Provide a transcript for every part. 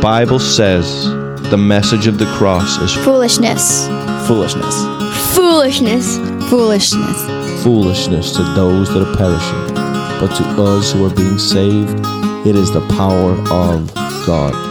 Bible says the message of the cross is Foolishness. foolishness. Foolishness. Foolishness. Foolishness to those that are perishing, but to us who are being saved, it is the power of God.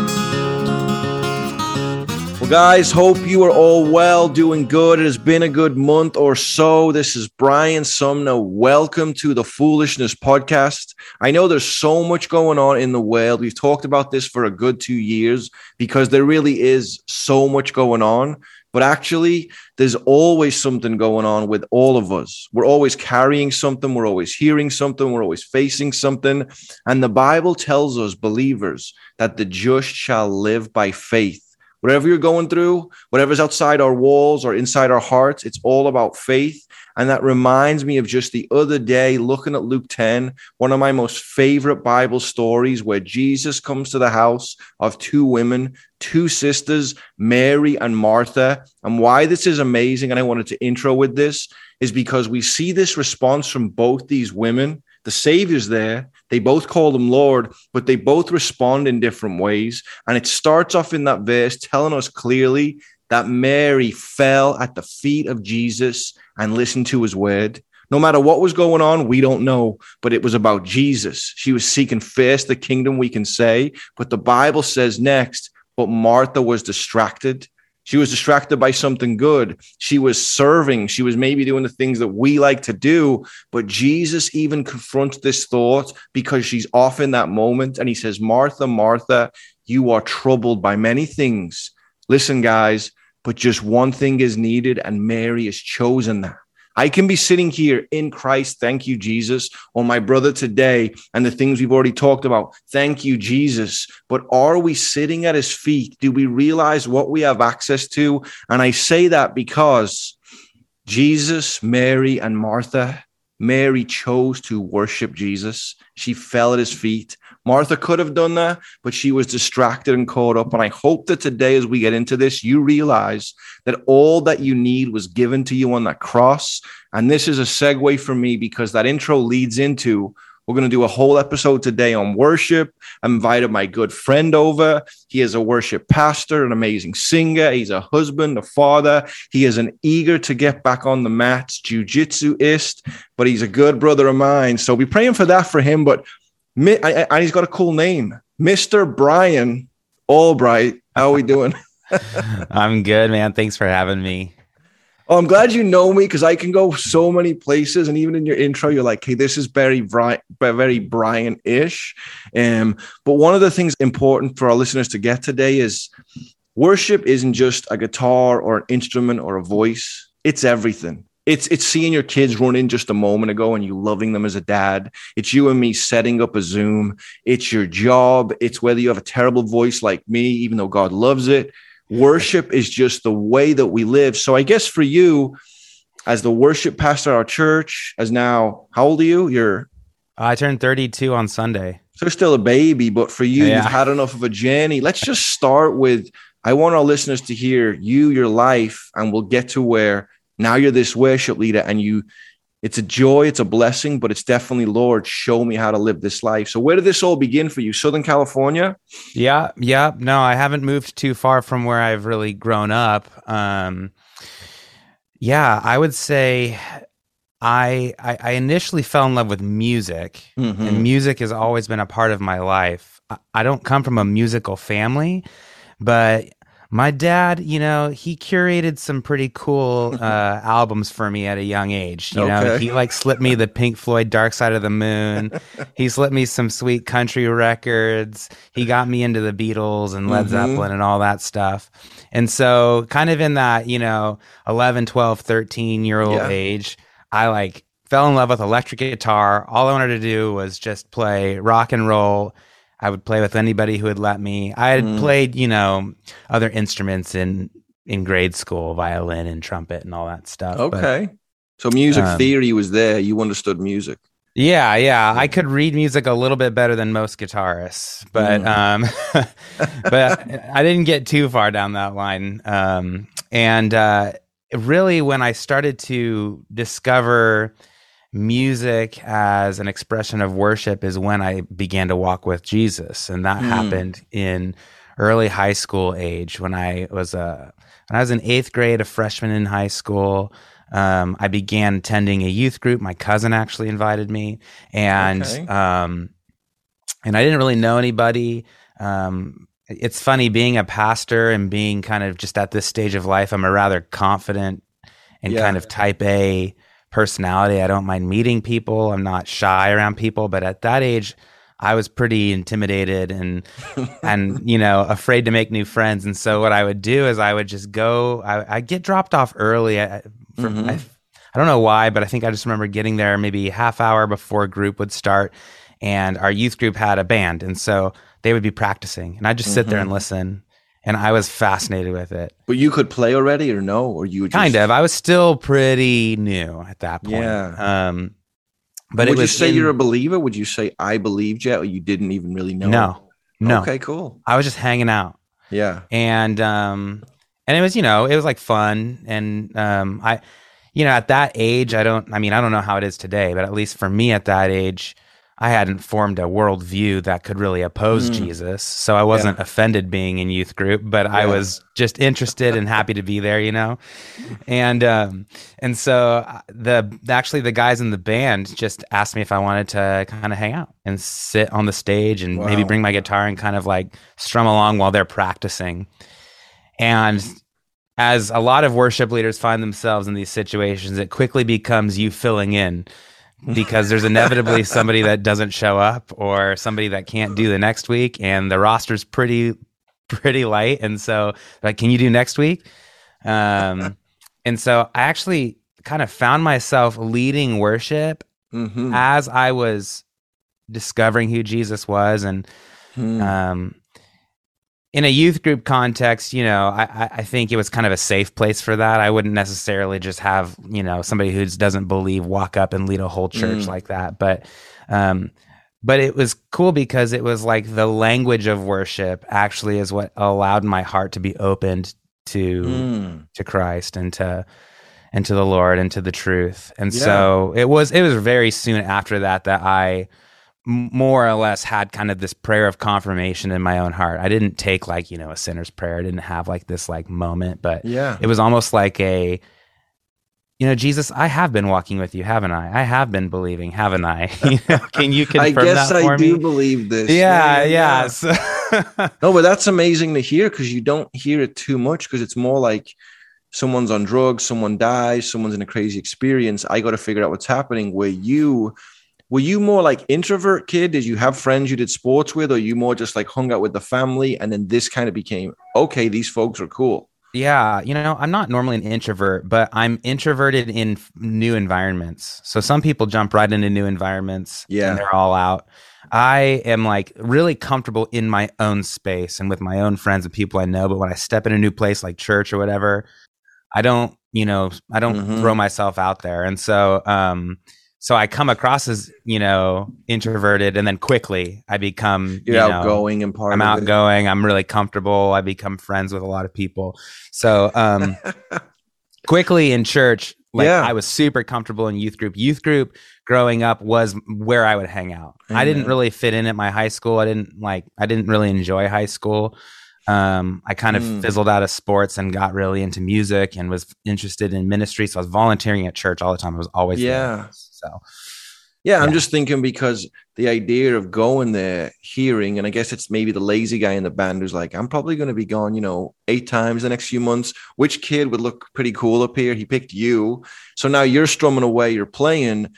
Guys, hope you are all well, doing good. It has been a good month or so. This is Brian Sumner. Welcome to the Foolishness Podcast. I know there's so much going on in the world. We've talked about this for a good two years because there really is so much going on. But actually, there's always something going on with all of us. We're always carrying something, we're always hearing something, we're always facing something. And the Bible tells us, believers, that the just shall live by faith. Whatever you're going through, whatever's outside our walls or inside our hearts, it's all about faith. And that reminds me of just the other day looking at Luke 10, one of my most favorite Bible stories where Jesus comes to the house of two women, two sisters, Mary and Martha. And why this is amazing, and I wanted to intro with this, is because we see this response from both these women. The Savior's there. They both call him Lord, but they both respond in different ways. And it starts off in that verse telling us clearly that Mary fell at the feet of Jesus and listened to his word. No matter what was going on, we don't know, but it was about Jesus. She was seeking first the kingdom, we can say. But the Bible says next, but Martha was distracted. She was distracted by something good. She was serving. She was maybe doing the things that we like to do. But Jesus even confronts this thought because she's off in that moment. And he says, Martha, Martha, you are troubled by many things. Listen, guys, but just one thing is needed, and Mary has chosen that. I can be sitting here in Christ, thank you, Jesus, or my brother today, and the things we've already talked about, thank you, Jesus. But are we sitting at his feet? Do we realize what we have access to? And I say that because Jesus, Mary, and Martha, Mary chose to worship Jesus. She fell at his feet. Martha could have done that, but she was distracted and caught up. And I hope that today, as we get into this, you realize that all that you need was given to you on that cross. And this is a segue for me because that intro leads into we're going to do a whole episode today on worship. I invited my good friend over. He is a worship pastor, an amazing singer. He's a husband, a father. He is an eager to get back on the mats, jujitsuist, but he's a good brother of mine. So be praying for that for him. But and he's got a cool name, Mr. Brian Albright. How are we doing? I'm good, man. Thanks for having me. Oh, I'm glad you know me because I can go so many places, and even in your intro, you're like, "Hey, this is very Brian, very Brian-ish." Um, but one of the things important for our listeners to get today is worship isn't just a guitar or an instrument or a voice; it's everything. It's it's seeing your kids run in just a moment ago and you loving them as a dad. It's you and me setting up a Zoom. It's your job. It's whether you have a terrible voice like me, even though God loves it. Worship is just the way that we live. So I guess for you, as the worship pastor at our church, as now, how old are you? You're I turned 32 on Sunday. So you're still a baby, but for you, yeah. you've had enough of a journey. Let's just start with I want our listeners to hear you, your life, and we'll get to where now you're this worship leader and you it's a joy, it's a blessing, but it's definitely, Lord, show me how to live this life. So, where did this all begin for you? Southern California? Yeah, yeah. No, I haven't moved too far from where I've really grown up. Um, yeah, I would say I, I, I initially fell in love with music, mm-hmm. and music has always been a part of my life. I, I don't come from a musical family, but my dad, you know, he curated some pretty cool uh, albums for me at a young age. You okay. know, he like slipped me the Pink Floyd Dark Side of the Moon. he slipped me some sweet country records. He got me into the Beatles and Led mm-hmm. Zeppelin and all that stuff. And so, kind of in that, you know, 11, 12, 13 year old yeah. age, I like fell in love with electric guitar. All I wanted to do was just play rock and roll I would play with anybody who would let me. I had mm. played, you know, other instruments in in grade school, violin and trumpet and all that stuff. Okay. But, so music um, theory was there. You understood music. Yeah, yeah. I could read music a little bit better than most guitarists, but mm. um but I didn't get too far down that line. Um and uh really when I started to discover music as an expression of worship is when I began to walk with Jesus. And that mm. happened in early high school age when I was a when I was in eighth grade, a freshman in high school. Um, I began attending a youth group. My cousin actually invited me, and Okay. um, and I didn't really know anybody. Um, it's funny being a pastor and being kind of just at this stage of life. I'm a rather confident and Yeah. kind of type A personality. I don't mind meeting people. I'm not shy around people, but at that age, I was pretty intimidated and and you know afraid to make new friends. And so what I would do is I would just go. I I get dropped off early. I, for, Mhm. I, I don't know why, but I think I just remember getting there maybe half hour before group would start, and our youth group had a band, and so they would be practicing, and I'd just sit there and listen. And I was fascinated with it. But you could play already, or no, or you would just, Kind of. I was still pretty new at that point. Yeah. Um, but would it was you say in- you're a believer? Would you say I believed yet, or you didn't even really know? No. no. Okay, cool. I was just hanging out, Yeah. and um, and it was you know it was like fun, and um, I, you know, at that age, I don't. I mean, I don't know how it is today, but at least for me at that age. I hadn't formed a worldview that could really oppose Mm. Jesus. So I wasn't offended being in youth group, but I was just interested and happy to be there, you know? And um and so uh, the actually the guys in the band just asked me if I wanted to kind of hang out and sit on the stage and maybe bring my guitar and kind of like strum along while they're practicing. And as a lot of worship leaders find themselves in these situations, it quickly becomes you filling in because there's inevitably somebody that doesn't show up or somebody that can't do the next week and the roster's pretty pretty light and so like can you do next week um and so i actually kind of found myself leading worship Mm-hmm. as i was discovering who jesus was and Hmm. um, in a youth group context, you know, I, I- think it was kind of a safe place for that. I wouldn't necessarily just have, you know, somebody who doesn't believe walk up and lead a whole church Mm. like that. But, um, but it was cool because it was like the language of worship actually is what allowed my heart to be opened to Hmm. to Christ and to and to the Lord and to the truth. And Yeah. so it was it was very soon after that that I more or less had kind of this prayer of confirmation in my own heart. I didn't take like, you know, a sinner's prayer. I didn't have like this like moment, but Yeah. it was almost like a you know, Jesus, I have been walking with you, haven't I? I have been believing, haven't I? You know, Can you I confirm guess that I do me? believe this. Yeah, yeah. yeah. So- No, but that's amazing to hear because you don't hear it too much because it's more like someone's on drugs, someone dies, someone's in a crazy experience. I got to figure out what's happening. Where you, were you more like introvert kid? Did you have friends you did sports with, or you more just like hung out with the family? And then this kind of became okay. These folks are cool. Yeah, you know, I'm not normally an introvert, but I'm introverted in f- new environments. So some people jump right into new environments Yeah. and they're all out. I am like really comfortable in my own space and with my own friends and people I know, but when I step in a new place like church or whatever, I don't, you know, I don't Mhm. throw myself out there. And so um so I come across as, you know, introverted and then quickly I become You're you know, outgoing and part I'm of it. outgoing. I'm really comfortable. I become friends with a lot of people. So um, quickly in church, like Yeah. I was super comfortable in youth group. Youth group growing up was where I would hang out. I didn't really fit in at my high school. I didn't like. I didn't really enjoy high school. Um, I kind of Mm. fizzled out of sports and got really into music and was interested in ministry. So I was volunteering at church all the time. I was always there. Yeah. So Yeah, I'm Yeah. just thinking because the idea of going there, hearing, and I guess it's maybe the lazy guy in the band who's like, I'm probably going to be gone, you know, eight times the next few months. Which kid would look pretty cool up here? He picked you. So now you're strumming away, you're playing.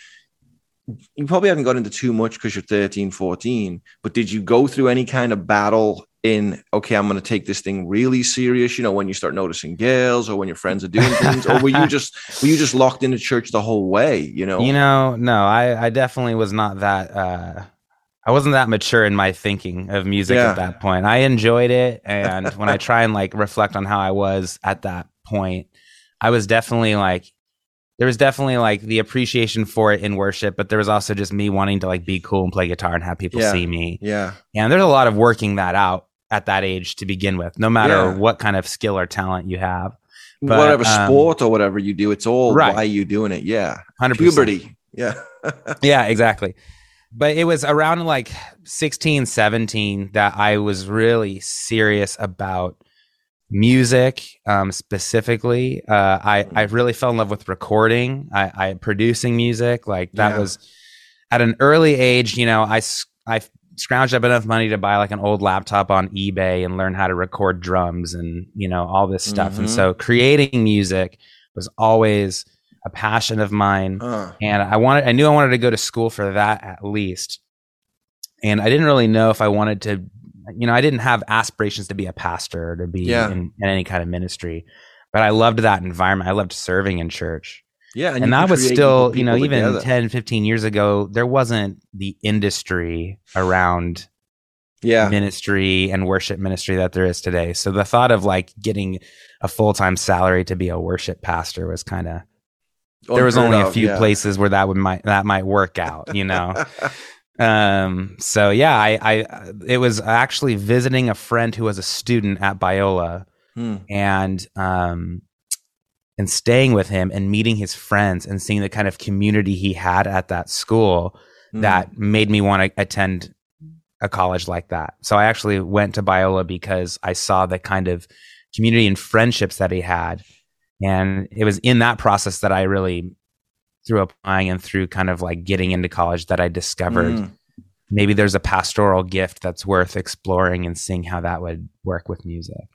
You probably haven't got into too much because you're 13, 14, but did you go through any kind of battle in, okay, I'm going to take this thing really serious, you know, when you start noticing girls or when your friends are doing things? or were you just, were you just locked into church the whole way, you know? You know, no, I, I definitely was not that. Uh, I wasn't that mature in my thinking of music Yeah. at that point. I enjoyed it, and when I try and like reflect on how I was at that point, I was definitely like, there was definitely like the appreciation for it in worship, but there was also just me wanting to like be cool and play guitar and have people Yeah. see me. yeah. And there's a lot of working that out at that age to begin with, no matter Yeah. what kind of skill or talent you have. But, whatever um, sport or whatever you do, it's all Right. why you doing it. Yeah. 100%. Puberty. Yeah. yeah exactly but it was around like 16 17 that i was really serious about music um, specifically uh, I, I really fell in love with recording I, I producing music like that Yeah. was at an early age you know i i scrounged up enough money to buy like an old laptop on ebay and learn how to record drums and you know all this stuff and Mhm. so creating music was always a passion of mine Huh. and I wanted I knew I wanted to go to school for that at least. And I didn't really know if I wanted to you know, I didn't have aspirations to be a pastor or to be Yeah. in, in any kind of ministry. But I loved that environment. I loved serving in church. Yeah, And, you that was still, you know, even together. 10, 15 years ago, there wasn't the industry around yeah, ministry and worship ministry that there is today. So the thought of like getting a full time salary to be a worship pastor was kind of there was only a few yeah. places where that would might that might work out, you know. um so yeah, I I it was actually visiting a friend who was a student at Biola Hmm. and um and staying with him and meeting his friends and seeing the kind of community he had at that school Hmm. that made me want to attend a college like that. So I actually went to Biola because I saw the kind of community and friendships that he had. And it was in that process that I really, through applying and through kind of like getting into college, that I discovered Mm. maybe there's a pastoral gift that's worth exploring and seeing how that would work with music.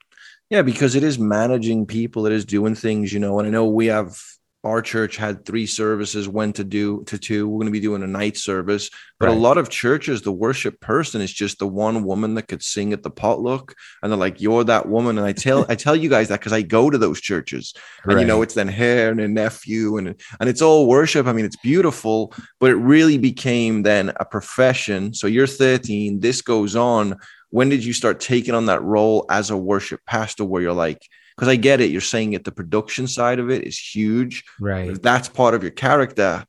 Yeah, because it is managing people, it is doing things, you know. And I know we have our church had three services, went to do to two. We're going to be doing a night service, but Right. a lot of churches, the worship person is just the one woman that could sing at the potluck, and they're like, "You're that woman." And I tell I tell you guys that because I go to those churches, and you know, it's then her and a nephew, and and it's all worship. I mean, it's beautiful, but it really became then a profession. So you're 13, this goes on. When did you start taking on that role as a worship pastor where you're like, because I get it, you're saying it, the production side of it is huge. right. If that's part of your character,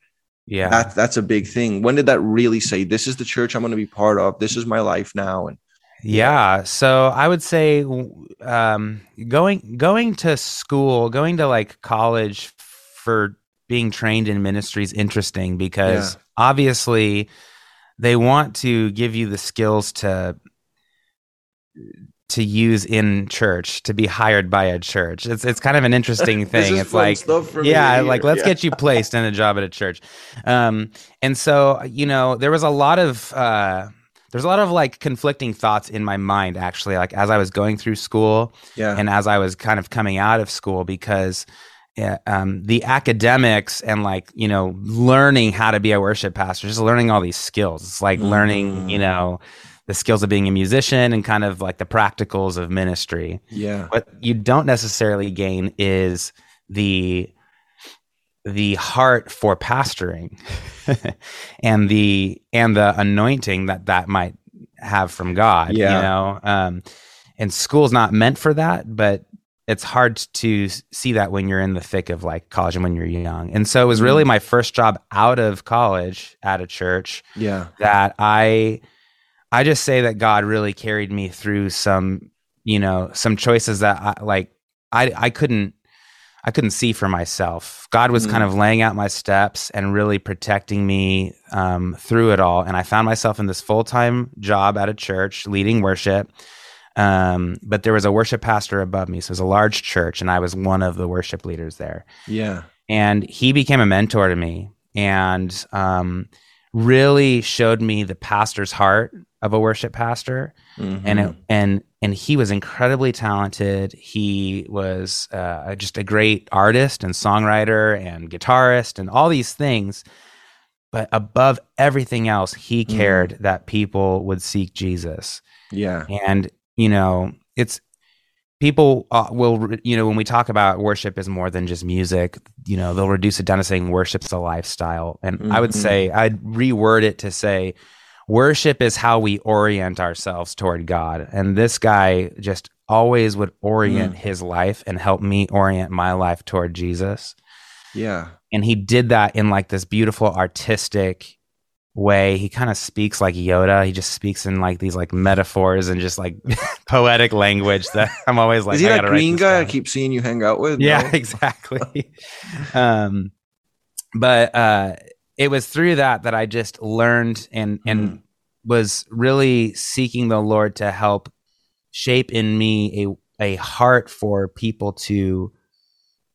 Yeah. that, that's a big thing. When did that really say, this is the church I'm going to be part of? This is my life now? And Yeah, so I would say um, going going to school, going to like college for being trained in ministry is interesting because Yeah. obviously they want to give you the skills to to use in church to be hired by a church. It's it's kind of an interesting thing. it's like yeah, like let's Yeah. get you placed in a job at a church. Um, and so you know there was a lot of uh, there's a lot of like conflicting thoughts in my mind actually, like as I was going through school yeah, and as I was kind of coming out of school because. Yeah, um, the academics and like you know learning how to be a worship pastor, just learning all these skills. It's like learning you Mm. know the skills of being a musician and kind of like the practicals of ministry. Yeah, what you don't necessarily gain is the the heart for pastoring and the and the anointing that that might have from god Yeah. you know? Um and school's not meant for that but it's hard to see that when you're in the thick of like college and when you're young. And so it was really my first job out of college at a church yeah, that I I just say that God really carried me through some you know some choices that I like I I couldn't I couldn't see for myself. God was Mm. kind of laying out my steps and really protecting me um, through it all. And I found myself in this full time job at a church leading worship. Um, but there was a worship pastor above me, so it was a large church, and I was one of the worship leaders there yeah, and he became a mentor to me and um, really showed me the pastor's heart of a worship pastor and it, Mhm. and and he was incredibly talented he was uh, just a great artist and songwriter and guitarist and all these things but above everything else he Mm. cared that people would seek jesus yeah, and you know it's people uh, will you know when we talk about worship is more than just music you know they'll reduce it down to saying worship's a lifestyle and i would Mhm. say i'd reword it to say worship is how we orient ourselves toward god. And this guy just always would orient Mm. his life and help me orient my life toward jesus. Yeah, and he did that in like this beautiful artistic way. He kind of speaks like yoda. He just speaks in like these like metaphors and just like poetic language that i'm always like is he that green guy I keep seeing you hang out with? yeah No? exactly. Um but uh it was through that that I just learned and and Mm. was really seeking the Lord to help shape in me a a heart for people to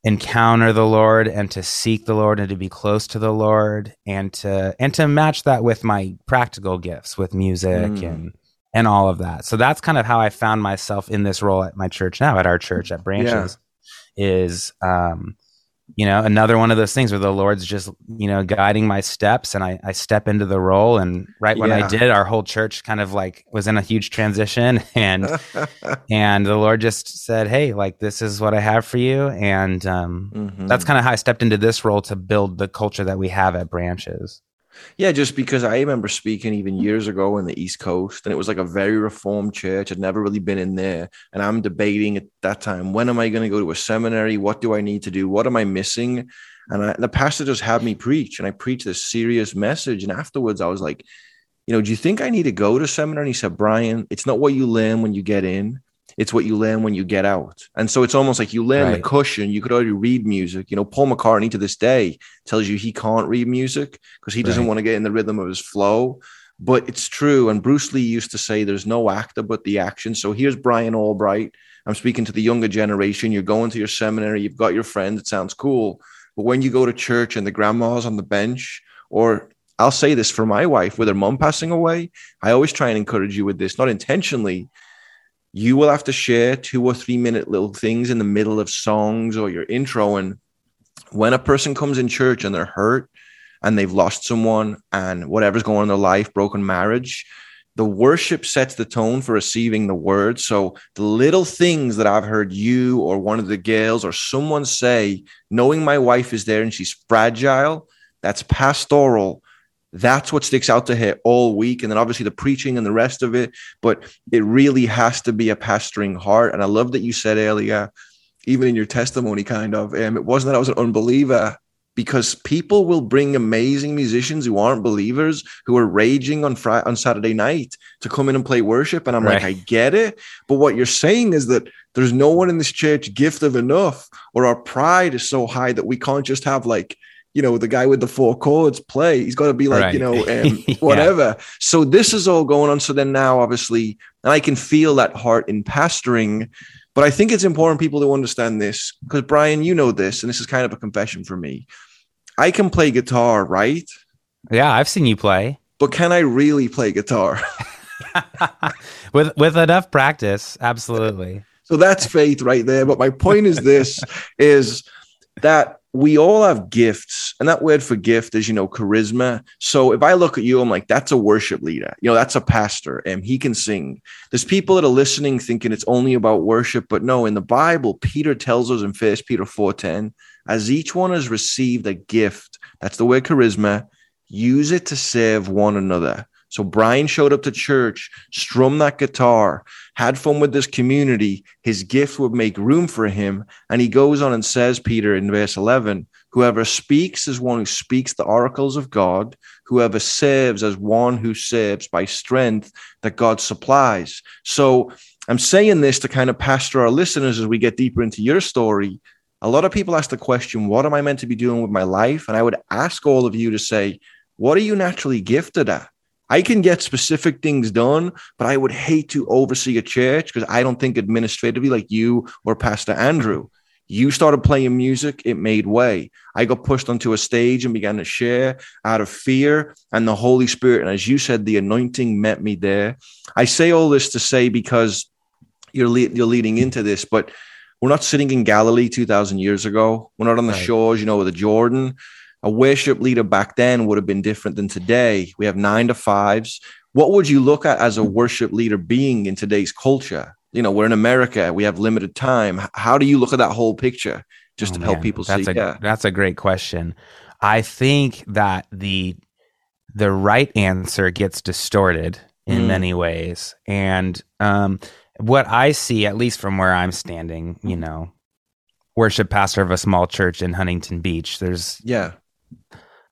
encounter the Lord and to seek the Lord and to be close to the Lord and to and to match that with my practical gifts with music Mm. and and all of that. So that's kind of how I found myself in this role at my church now at our church at Branches is um you know another one of those things where the lord's just you know guiding my steps and i, I step into the role and right when Yeah. i did our whole church kind of like was in a huge transition and and the lord just said hey like this is what i have for you and um Mhm. that's kind of how i stepped into this role to build the culture that we have at branches Yeah, just because I remember speaking even years ago in the East Coast, and it was like a very reformed church. I'd never really been in there. And I'm debating at that time, when am I going to go to a seminary? What do I need to do? What am I missing? And I, the pastor just had me preach, and I preached this serious message. And afterwards, I was like, you know, do you think I need to go to seminary? And he said, Brian, it's not what you learn when you get in. It's what you learn when you get out. And so it's almost like you learn the cushion. You could already read music. You know, Paul McCartney to this day tells you he can't read music because he doesn't Right. want to get in the rhythm of his flow. But it's true. And Bruce Lee used to say there's no actor but the action. So here's Brian Albright. I'm speaking to the younger generation. You're going to your seminary, you've got your friends, it sounds cool. But when you go to church and the grandma's on the bench, or I'll say this for my wife with her mom passing away, I always try and encourage you with this, not intentionally. You will have to share two or three minute little things in the middle of songs or your intro. And when a person comes in church and they're hurt and they've lost someone and whatever's going on in their life, broken marriage, the worship sets the tone for receiving the word. So the little things that I've heard you or one of the girls or someone say, knowing my wife is there and she's fragile, that's pastoral. That's what sticks out to her all week. And then obviously the preaching and the rest of it. But it really has to be a pastoring heart. And I love that you said earlier, even in your testimony, kind of, um, it wasn't that I was an unbeliever because people will bring amazing musicians who aren't believers who are raging on Friday on Saturday night to come in and play worship and I'm like I get it but what you're saying is that there's no one in this church gifted enough or our pride is so high that we can't just have like you know the guy with the four chords play he's got to be like you know Right. um, Yeah. whatever so this is all going on so then now obviously and I can feel that heart in pastoring but I think it's important people to understand this because Brian, you know this, and this is kind of a confession for me. I can play guitar, right? yeah i've seen you play But can I really play guitar? with with enough practice absolutely so that's faith right there. But my point is this is that we all have gifts, and that word for gift is, you know, charisma. So if I look at you, I'm like, that's a worship leader. You know, that's a pastor, and he can sing. There's people that are listening thinking it's only about worship, but no, in the Bible, Peter tells us in First Peter 4:10, as each one has received a gift, that's the word charisma, use it to serve one another. So Brian showed up to church, strummed that guitar, had fun with this community. His gift would make room for him. And he goes on and says, Peter in verse 11, whoever speaks is one who speaks the oracles of God. Whoever serves as one who serves by strength that God supplies. So I'm saying this to kind of pastor our listeners as we get deeper into your story. A lot of people ask the question, what am I meant to be doing with my life? And I would ask all of you to say, what are you naturally gifted at? I can get specific things done, but I would hate to oversee a church because I don't think administratively like you or Pastor Andrew. You started playing music, it made way. I got pushed onto a stage and began to share out of fear and the Holy Spirit. And as you said, the anointing met me there. I say all this to say because you're, le- you're leading into this, but we're not sitting in Galilee 2,000 years ago. We're not on the Right. shores, you know, of the Jordan a worship leader back then would have been different than today. We have nine to fives. What would you look at as a worship leader being in today's culture? You know, we're in America, we have limited time. How do you look at that whole picture just Oh, to help people that's see? a yeah. that's a great question. I think that the the right answer gets distorted in Mm. many ways, and um, what I see, at least from where I'm standing, you know, worship pastor of a small church in Huntington Beach. There's Yeah.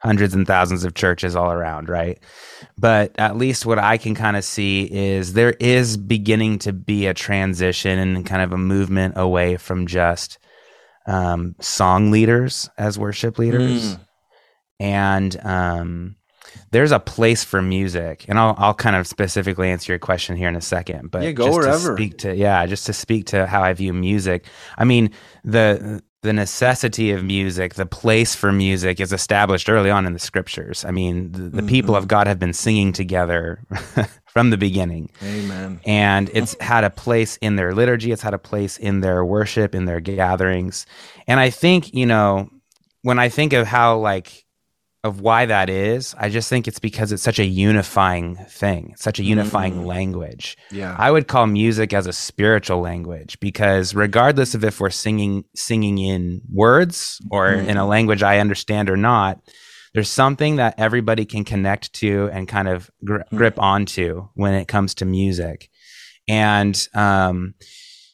Hundreds and thousands of churches all around, right? But at least what I can kind of see is there is beginning to be a transition and kind of a movement away from just um, song leaders as worship leaders. Mm. and um, there's a place for music, and I'll I'll kind of specifically answer your question here in a second. But Yeah, go just wherever. To speak to yeah, just to speak to how I view music. I mean the the necessity of music, the place for music is established early on in the scriptures. I mean, the, the people Mm-hmm. of God have been singing together from the beginning Amen. and it's had a place in their liturgy it's had a place in their worship in their gatherings and i think you know when i think of how like of why that is i just think it's because it's such a unifying thing such a unifying Mm. language Yeah. i would call music as a spiritual language because regardless of if we're singing singing in words or Mm. in a language i understand or not there's something that everybody can connect to and kind of gri- Hmm. grip onto when it comes to music and um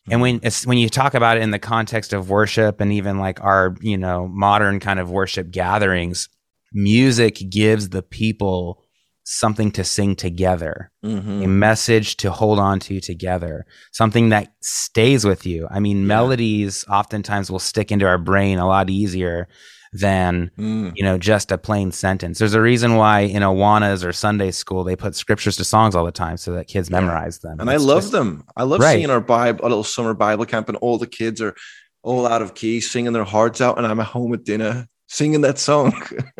and when it's when you talk about it in the context of worship and even like our you know modern kind of worship gatherings music gives the people something to sing together Mhm. a message to hold on to together, something that stays with you. I mean, Yeah. melodies oftentimes will stick into our brain a lot easier than Mm. you know just a plain sentence. There's a reason why in Awanas or Sunday school they put scriptures to songs all the time so that kids Yeah. memorize them. And I love just- them. I love Right. seeing our Bible, a little summer Bible camp, and all the kids are all out of key, singing their hearts out, and I'm at home at dinner singing that song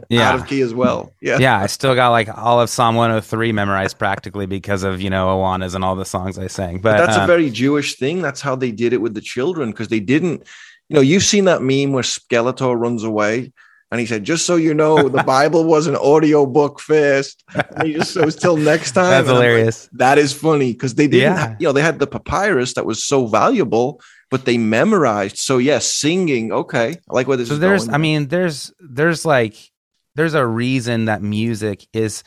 Yeah. out of key as well. Yeah. yeah, I still got like all of Psalm 103 memorized practically because of you know Awanas and all the songs I sang. But, But that's uh, a very Jewish thing. That's how they did it with the children because they didn't, you know, you've seen that meme where Skeletor runs away and he said, just so you know, the Bible was an audio book first. And he just says, till next time. that's I'm like, hilarious. that is funny because they didn't, Yeah. you know, they had the papyrus that was so valuable, but they memorized. So, yes, singing. Okay. I like where this so is there's going. i mean there's there's like there's a reason that music is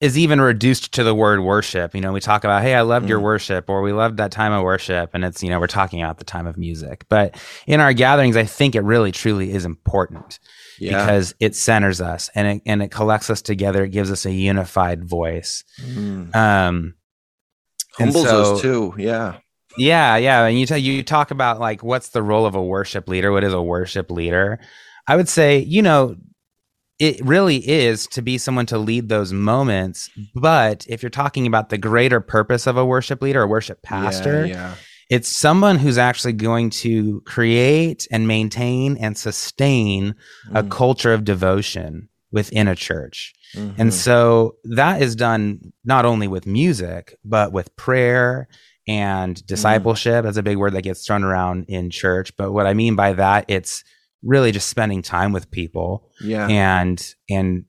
is even reduced to the word worship you know we talk about hey i loved your Mm. worship or we loved that time of worship and it's you know we're talking about the time of music but in our gatherings i think it really truly is important yeah. because it centers us and it and it collects us together it gives us a unified voice Mm. um Humbles so- us too. Yeah. Yeah, yeah. And you tell you talk about like what's the role of a worship leader? What is a worship leader? I would say, you know, it really is to be someone to lead those moments. But if you're talking about the greater purpose of a worship leader, a worship pastor, Yeah. it's someone who's actually going to create and maintain and sustain yeah. a culture of devotion within a church. Mhm. And so that is done not only with music, but with prayer and discipleship. That's a big word that gets thrown around in church. But what I mean by that, it's really just spending time with people yeah. and and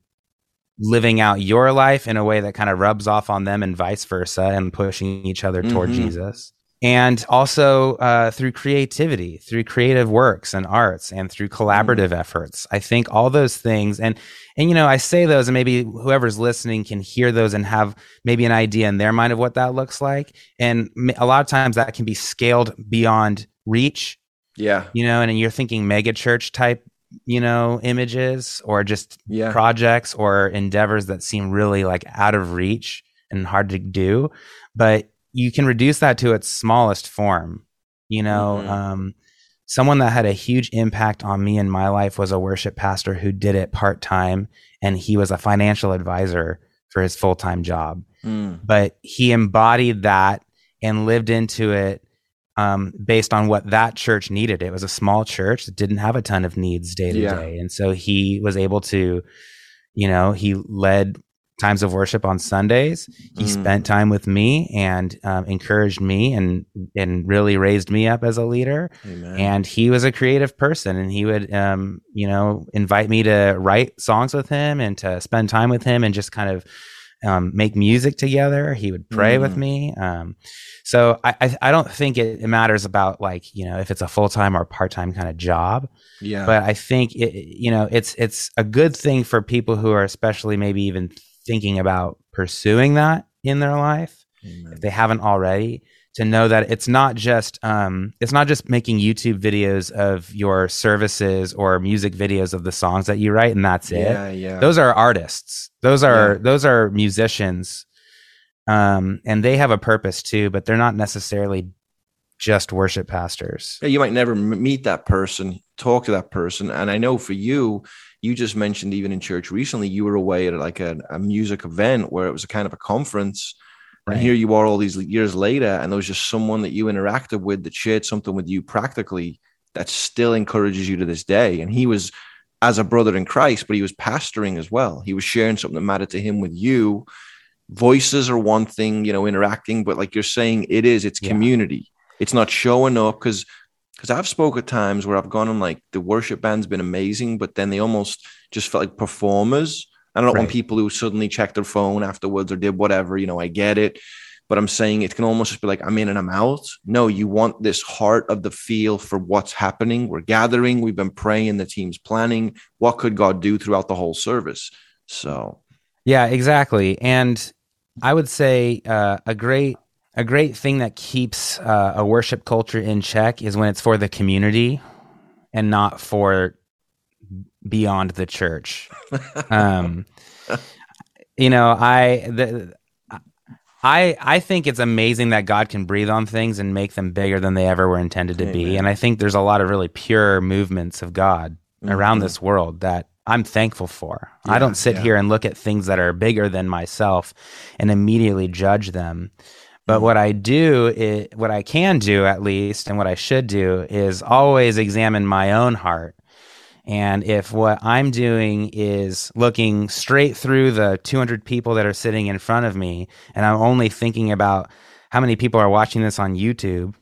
living out your life in a way that kind of rubs off on them and vice versa and pushing each other toward Mhm. Jesus. And also uh, through creativity, through creative works and arts, and through collaborative efforts. I think all those things, and and you know, I say those, and maybe whoever's listening can hear those and have maybe an idea in their mind of what that looks like. And a lot of times that can be scaled beyond reach yeah. you know, and you're thinking mega church type, you know, images or just Yeah. projects or endeavors that seem really like out of reach and hard to do. But you can reduce that to its smallest form. You know, Mhm. um, someone that had a huge impact on me in my life was a worship pastor who did it part time and he was a financial advisor for his full time job Mm. but he embodied that and lived into it um, based on what that church needed. It was a small church that didn't have a ton of needs day to day. And so he was able to, you know, he led times of worship on Sundays. He Mm. spent time with me and um, encouraged me and and really raised me up as a leader. Amen. And he was a creative person, and he would, um, you know, invite me to write songs with him and to spend time with him and just kind of um, make music together. He would pray with Mhm. me. Um, so I, I, I don't think it, it matters about like you know if it's a full time or part time kind of job, yeah. but I think it, you know it's it's a good thing for people who are especially maybe even thinking about pursuing that in their life Amen. if they haven't already to know that it's not just um, it's not just making YouTube videos of your services or music videos of the songs that you write and that's it. Yeah. Yeah. Those are artists. Those are Yeah. those are musicians, um, and they have a purpose too. But they're not necessarily just worship pastors. Yeah, you might never m- meet that person, talk to that person. And I know for you, you just mentioned even in church recently, you were away at like a, a music event where it was a kind of a conference. Right. And here you are all these years later, and there was just someone that you interacted with that shared something with you practically that still encourages you to this day. And he was as a brother in Christ, but he was pastoring as well. He was sharing something that mattered to him with you. Voices are one thing, you know, interacting, but like you're saying, it is, it's yeah. community. It's not showing up because because I've spoke at times where I've gone on like the worship band's been amazing, but then they almost just felt like performers. I don't right. want people who suddenly check their phone afterwards or did whatever, you know, I get it. But I'm saying it can almost just be like, I'm in and I'm out. No, you want this heart of the feel for what's happening. We're gathering, we've been praying, the team's planning. What could God do throughout the whole service? So, yeah, exactly. And I would say uh, a great a great thing that keeps uh, a worship culture in check is when it's for the community and not for beyond the church. um, you know, I the, I I think it's amazing that God can breathe on things and make them bigger than they ever were intended to Amen. be. And I think there's a lot of really pure movements of God mm-hmm. around this world that I'm thankful for. Yeah, I don't sit yeah. here and look at things that are bigger than myself and immediately judge them. But mm. what I do, is, what I can do at least, and what I should do is always examine my own heart. And if what I'm doing is looking straight through the 200 people that are sitting in front of me, and I'm only thinking about how many people are watching this on YouTube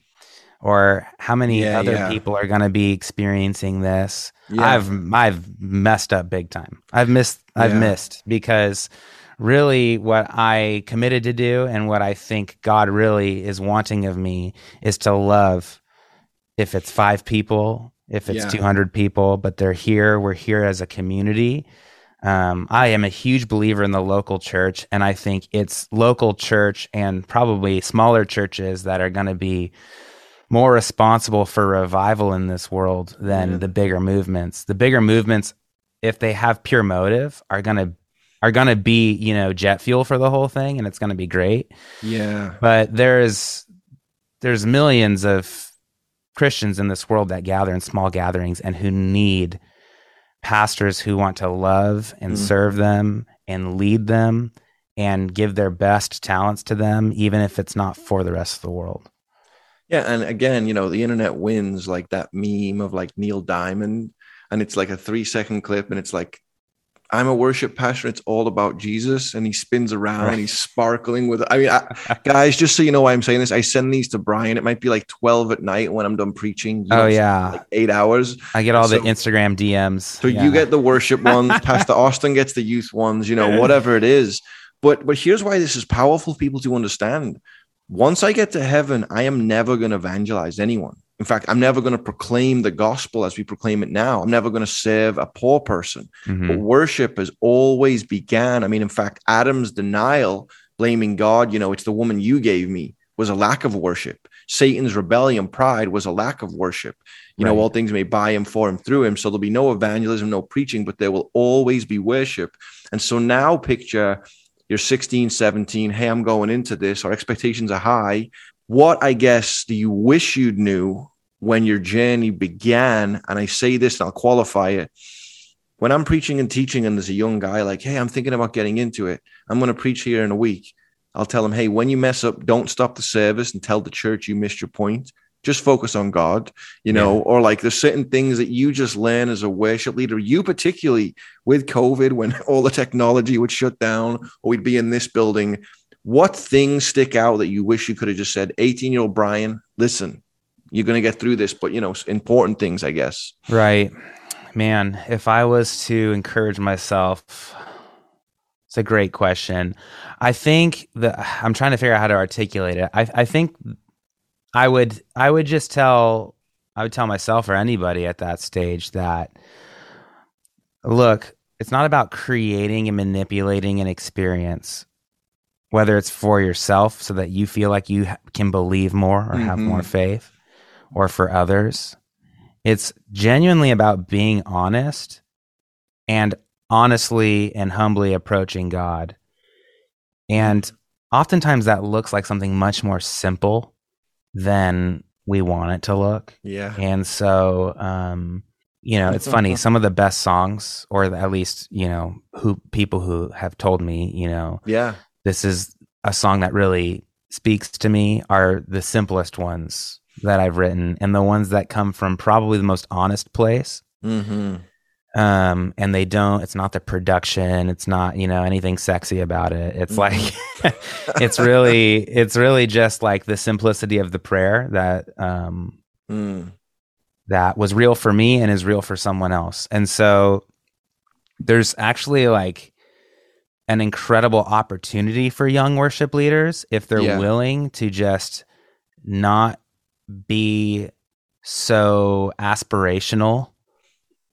or how many yeah, other yeah. people are going to be experiencing this, yeah. I've I've messed up big time. I've missed I've missed because really what I committed to do and what I think God really is wanting of me is to love if it's 5 people, if it's yeah. 200 people, but they're here, we're here as a community. Um, I am a huge believer in the local church, and I think it's local church and probably smaller churches that are going to be more responsible for revival in this world than yeah. the bigger movements. The bigger movements, if they have pure motive, are going to are going to be, you know, jet fuel for the whole thing and it's going to be great. Yeah. But there's there's millions of Christians in this world that gather in small gatherings and who need pastors who want to love and mm. serve them and lead them and give their best talents to them even if it's not for the rest of the world. Yeah, and again, you know, the internet wins like that meme of like Neil Diamond and it's like a 3 second clip and it's like I'm a worship pastor. It's all about Jesus. And he spins around right. and he's sparkling with, I mean, I, guys, just so you know why I'm saying this, I send these to Brian. It might be like 12 at night when I'm done preaching. oh, yeah. Like eight hours. I get all so, the Instagram DMs. So yeah. you get the worship ones, Pastor Austin gets the youth ones, you know, whatever it is. But, but here's why this is powerful for people to understand. Once I get to heaven, I am never going to evangelize anyone. In fact, I'm never going to proclaim the gospel as we proclaim it now. I'm never going to serve a poor person. Mm-hmm. But worship has always began. I mean, in fact, Adam's denial, blaming God, you know, it's the woman you gave me, was a lack of worship. Satan's rebellion, pride was a lack of worship. You right. know, all things may by him, for him, through him. So there'll be no evangelism, no preaching, but there will always be worship. And so now picture you're 16, 17. Hey, I'm going into this. Our expectations are high what I guess do you wish you'd knew when your journey began? And I say this and I'll qualify it. When I'm preaching and teaching, and there's a young guy like, hey, I'm thinking about getting into it. I'm going to preach here in a week. I'll tell him, hey, when you mess up, don't stop the service and tell the church you missed your point. Just focus on God, you know, yeah. or like there's certain things that you just learn as a worship leader. You, particularly with COVID, when all the technology would shut down or we'd be in this building, what things stick out that you wish you could have just said, 18 year old Brian, listen, you're going to get through this, but you know, important things, I guess. Right. Man, if I was to encourage myself, it's a great question. I think that I'm trying to figure out how to articulate it. I, I think I would, I would just tell, I would tell myself or anybody at that stage that, look, it's not about creating and manipulating an experience whether it's for yourself so that you feel like you can believe more or mm-hmm. have more mm-hmm. faith, or for others. It's genuinely about being honest and honestly and humbly approaching God. And oftentimes that looks like something much more simple than we want it to look. Yeah. And so, um, you know, it's funny. Some of the best songs, or at least you know, who people who have told me, you know, Yeah. This is a song that really speaks to me, are the simplest ones that I've written, and the ones that come from probably the most honest place. Mm-hmm. Um, and they don't. It's not the production. It's not you know anything sexy about it. It's like, it's really, it's really just like the simplicity of the prayer that um Mm. that was real for me and is real for someone else. And so there's actually like an incredible opportunity for young worship leaders if they're Yeah. willing to just not be so aspirational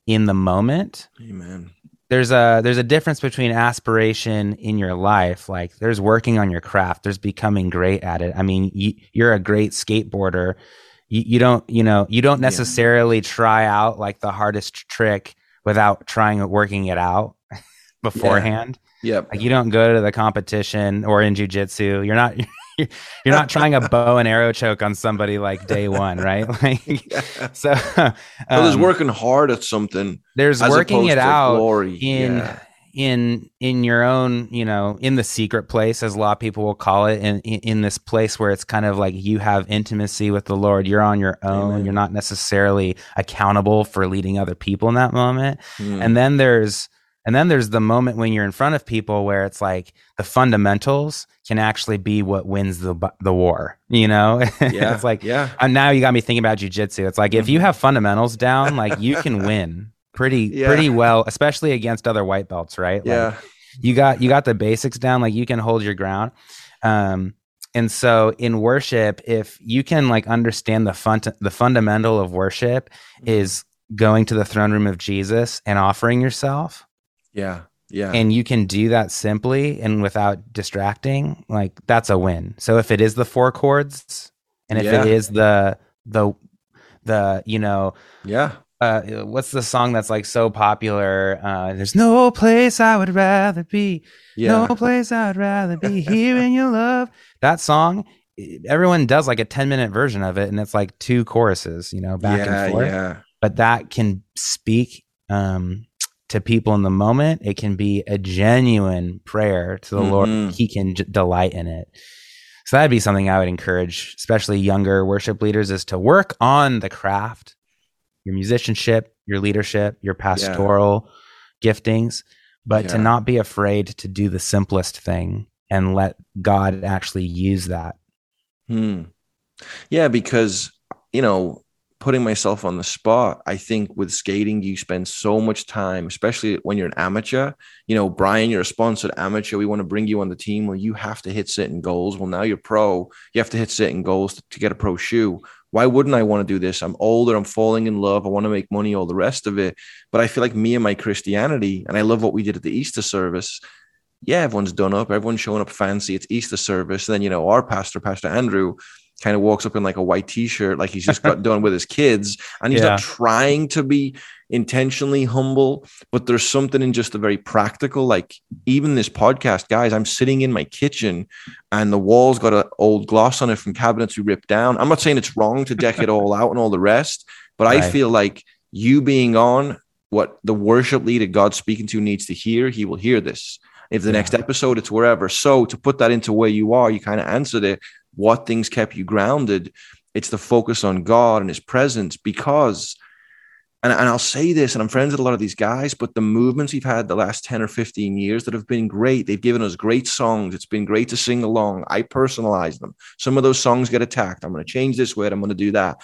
in the moment Amen. there's a there's a difference between aspiration in your life like there's working on your craft there's becoming great at it i mean you, you're a great skateboarder you, you don't you know you don't Yeah. necessarily try out like the hardest trick without trying working it out beforehand Yep. like you don't go to the competition or in jujitsu you're not you're not trying a bow and arrow choke on somebody like day one right like Yeah. so so there's um, working hard at something there's working it out glory. in Yeah. in in your own you know in the secret place as a lot of people will call it in in, in this place where it's kind of like you have intimacy with the lord you're on your own Amen. you're not necessarily accountable for leading other people in that moment Mm. and then there's and then there's the moment when you're in front of people where it's like the fundamentals can actually be what wins the the war you know yeah. it's like yeah. and now you got me thinking about jujitsu. It's like if you mm-hmm. have fundamentals down, like you can win pretty Yeah. pretty well, especially against other white belts, right? Like, Yeah. you got you got the basics down, like you can hold your ground. Um, and so in worship, if you can like understand the fun the fundamental of worship mm-hmm. is going to the throne room of Jesus and offering yourself, Yeah. Yeah. and you can do that simply and without distracting, like that's a win. So if it is the four chords, and if Yeah. it is the the the you know yeah. uh what's the song that's like so popular uh there's no place i would rather be Yeah. no place i'd rather be here in your love that song everyone does like a 10 minute version of it and it's like two choruses you know back yeah. and forth Yeah. but that can speak um to people in the moment it can be a genuine prayer to the lord. Mhm. he can j- delight in it. So that'd be something i would encourage especially younger worship leaders is to work on the craft your musicianship your leadership your pastoral giftings but to not be afraid to do the simplest thing and let god actually use that. Hmm. Yeah, because you know, putting myself on the spot, I think with skating, you spend so much time, especially when you're an amateur. You know, Brian, you're a sponsored amateur. We want to bring you on the team where you have to hit certain goals. Well, now you're pro. You have to hit certain goals to, to get a pro shoe. Why wouldn't I want to do this? I'm older. I'm falling in love. I want to make money, all the rest of it. But I feel like me and my Christianity, and I love what we did at the Easter service. Yeah, everyone's done up. Everyone's showing up fancy. It's Easter service. then, you know, our pastor, Pastor Andrew, kind of walks up in like a white t-shirt, like he's just got done with his kids. And he's Yeah. not trying to be intentionally humble, but there's something in just the very practical. Like even this podcast, guys, I'm sitting in my kitchen and the wall's got an old gloss on it from cabinets we ripped down. I'm not saying it's wrong to deck it all out and all the rest, but I feel like you being on what the worship leader God's speaking to needs to hear, he will hear this. If the Yeah. next episode it's wherever. So to put that into where you are, you kind of answered it. What things kept you grounded? It's the focus on God and his presence because and, and I'll say this, and I'm friends with a lot of these guys, but the movements we've had the last 10 or 15 years that have been great. They've given us great songs. It's been great to sing along. I personalize them. Some of those songs get attacked. I'm going to change this word. I'm going to do that.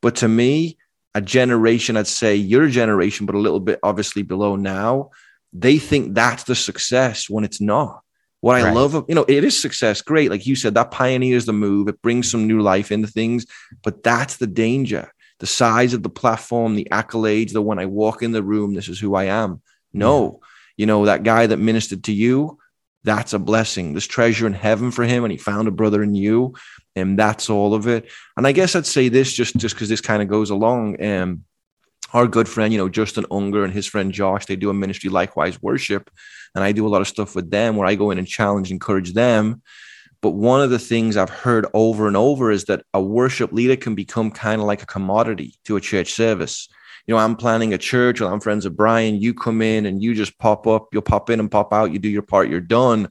But to me, a generation, I'd say your generation, but a little bit obviously below now, they think that's the success when it's not. What I Right. love, you know, it is success. Great. Like you said, that pioneers the move. It brings some new life into things, but that's the danger the size of the platform, the accolades, the when I walk in the room, this is who I am. No, you know, that guy that ministered to you, that's a blessing. There's treasure in heaven for him, and he found a brother in you, and that's all of it. And I guess I'd say this just just because this kind of goes along. Um, our good friend, you know, Justin Unger and his friend Josh, they do a ministry likewise worship, and I do a lot of stuff with them where I go in and challenge, encourage them. But one of the things I've heard over and over is that a worship leader can become kind of like a commodity to a church service. you know, I'm planning a church or I'm friends with Brian, you come in and you just pop up, you'll pop in and pop out, you do your part, you're done.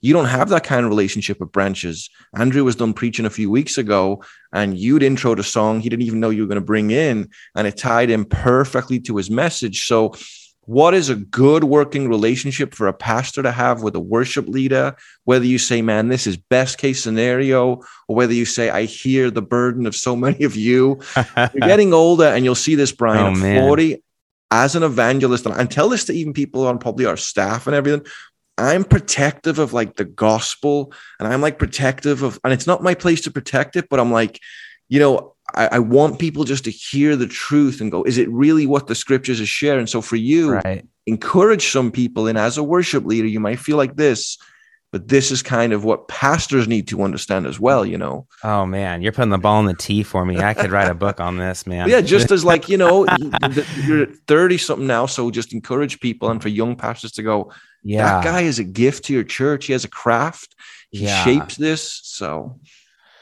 You don't have that kind of relationship with branches. Andrew was done preaching a few weeks ago and you'd intro the song he didn't even know you were going to bring in, and it tied in perfectly to his message. So, what is a good working relationship for a pastor to have with a worship leader? Whether you say, man, this is best case scenario, or whether you say, I hear the burden of so many of you. You're getting older, and you'll see this, Brian, Oh, at man. 40, as an evangelist, and I tell this to even people on probably our staff and everything. I'm protective of like the gospel, and I'm like protective of, and it's not my place to protect it, but I'm like, you know, I, I want people just to hear the truth and go, is it really what the scriptures are sharing? So for you, right. encourage some people and as a worship leader you might feel like this but this is kind of what pastors need to understand as well you know Oh man, you're putting the ball in the tee for me. I could write a book on this, man. yeah just as like you know you're 30 something now so just encourage people and for young pastors to go yeah. that guy is a gift to your church he has a craft he Yeah. shapes this so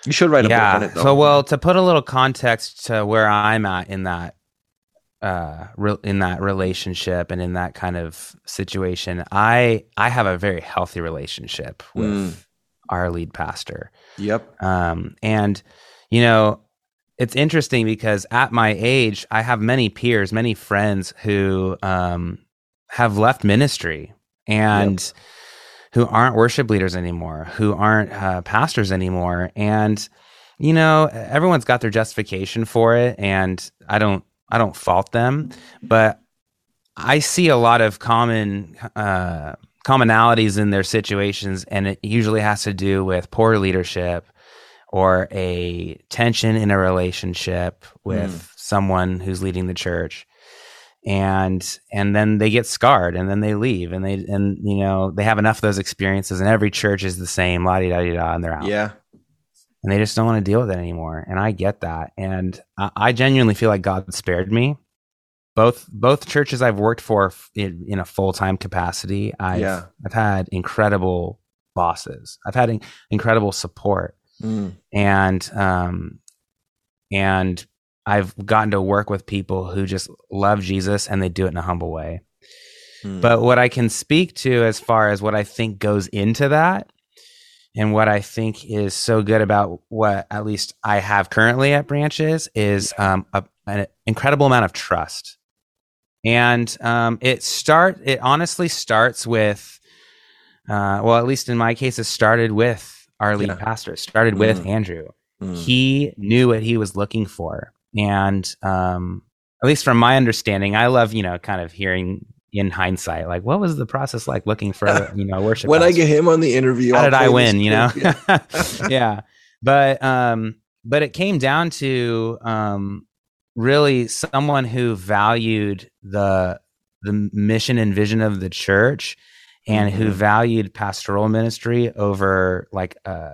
you should write a book on yeah. it though. So, well, to put a little context to where I'm at in that, uh, re- in that relationship and in that kind of situation, I I have a very healthy relationship with Mm. our lead pastor. yep Um, and you know, it's interesting because at my age, I have many peers, many friends who um, have left ministry and who aren't worship leaders anymore, who aren't uh, pastors anymore, and you know, everyone's got their justification for it, and I don't, I don't fault them, but I see a lot of common uh, commonalities in their situations, and it usually has to do with poor leadership or a tension in a relationship with someone who's leading the church and and then they get scarred and then they leave and they and you know they have enough of those experiences and every church is the same la di da di da and they're out. Yeah. And they just don't want to deal with it anymore and i get that and I, I genuinely feel like god spared me. Both both churches i've worked for in, in a full-time capacity i've Yeah. i've had incredible bosses. I've had in, incredible support. Mm. and um and I've gotten to work with people who just love Jesus and they do it in a humble way. Mm. But what I can speak to as far as what I think goes into that and what I think is so good about what at least I have currently at branches is um, a, an incredible amount of trust. And um, it start it honestly starts with uh, well, at least in my case, it started with our lead Yeah. pastor. It started with Mhm. Andrew Mm. he knew what he was looking for and um at least from my understanding i love you know kind of hearing in hindsight like what was the process like looking for you know worship when i get him on the interview how I'll did i win you know. Yeah. yeah but um but it came down to um really someone who valued the the mission and vision of the church and who Mhm. valued pastoral ministry over like uh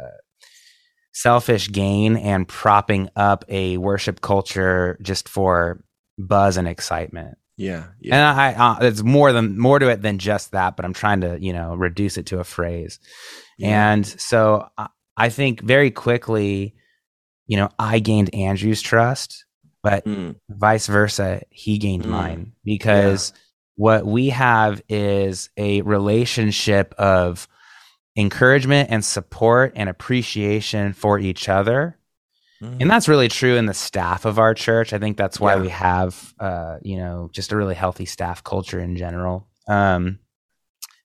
selfish gain and propping up a worship culture just for buzz and excitement yeah yeah and I, uh, it's more than more to it than just that, but I'm trying to, you know, reduce it to a phrase. Yeah. And so I, I think very quickly, you know, I gained Andrew's trust, but Mm. vice versa, he gained Mm. mine because what we have is a relationship of encouragement and support and appreciation for each other Mm. and that's really true in the staff of our church. I think that's why Yeah. we have, uh, you know, just a really healthy staff culture in general. Um,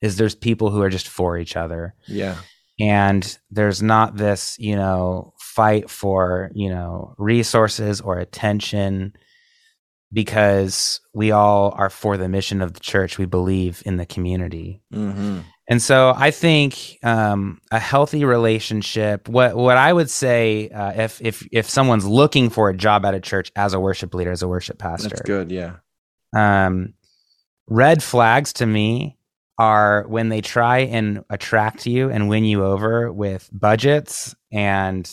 is there's people who are just for each other, yeah and there's not this, you know, fight for you know resources or attention because we all are for the mission of the church. We believe in the community. hmm And so I think um, a healthy relationship. What what I would say uh, if if if someone's looking for a job at a church as a worship leader, as a worship pastor, that's good yeah um, red flags to me are when they try and attract you and win you over with budgets and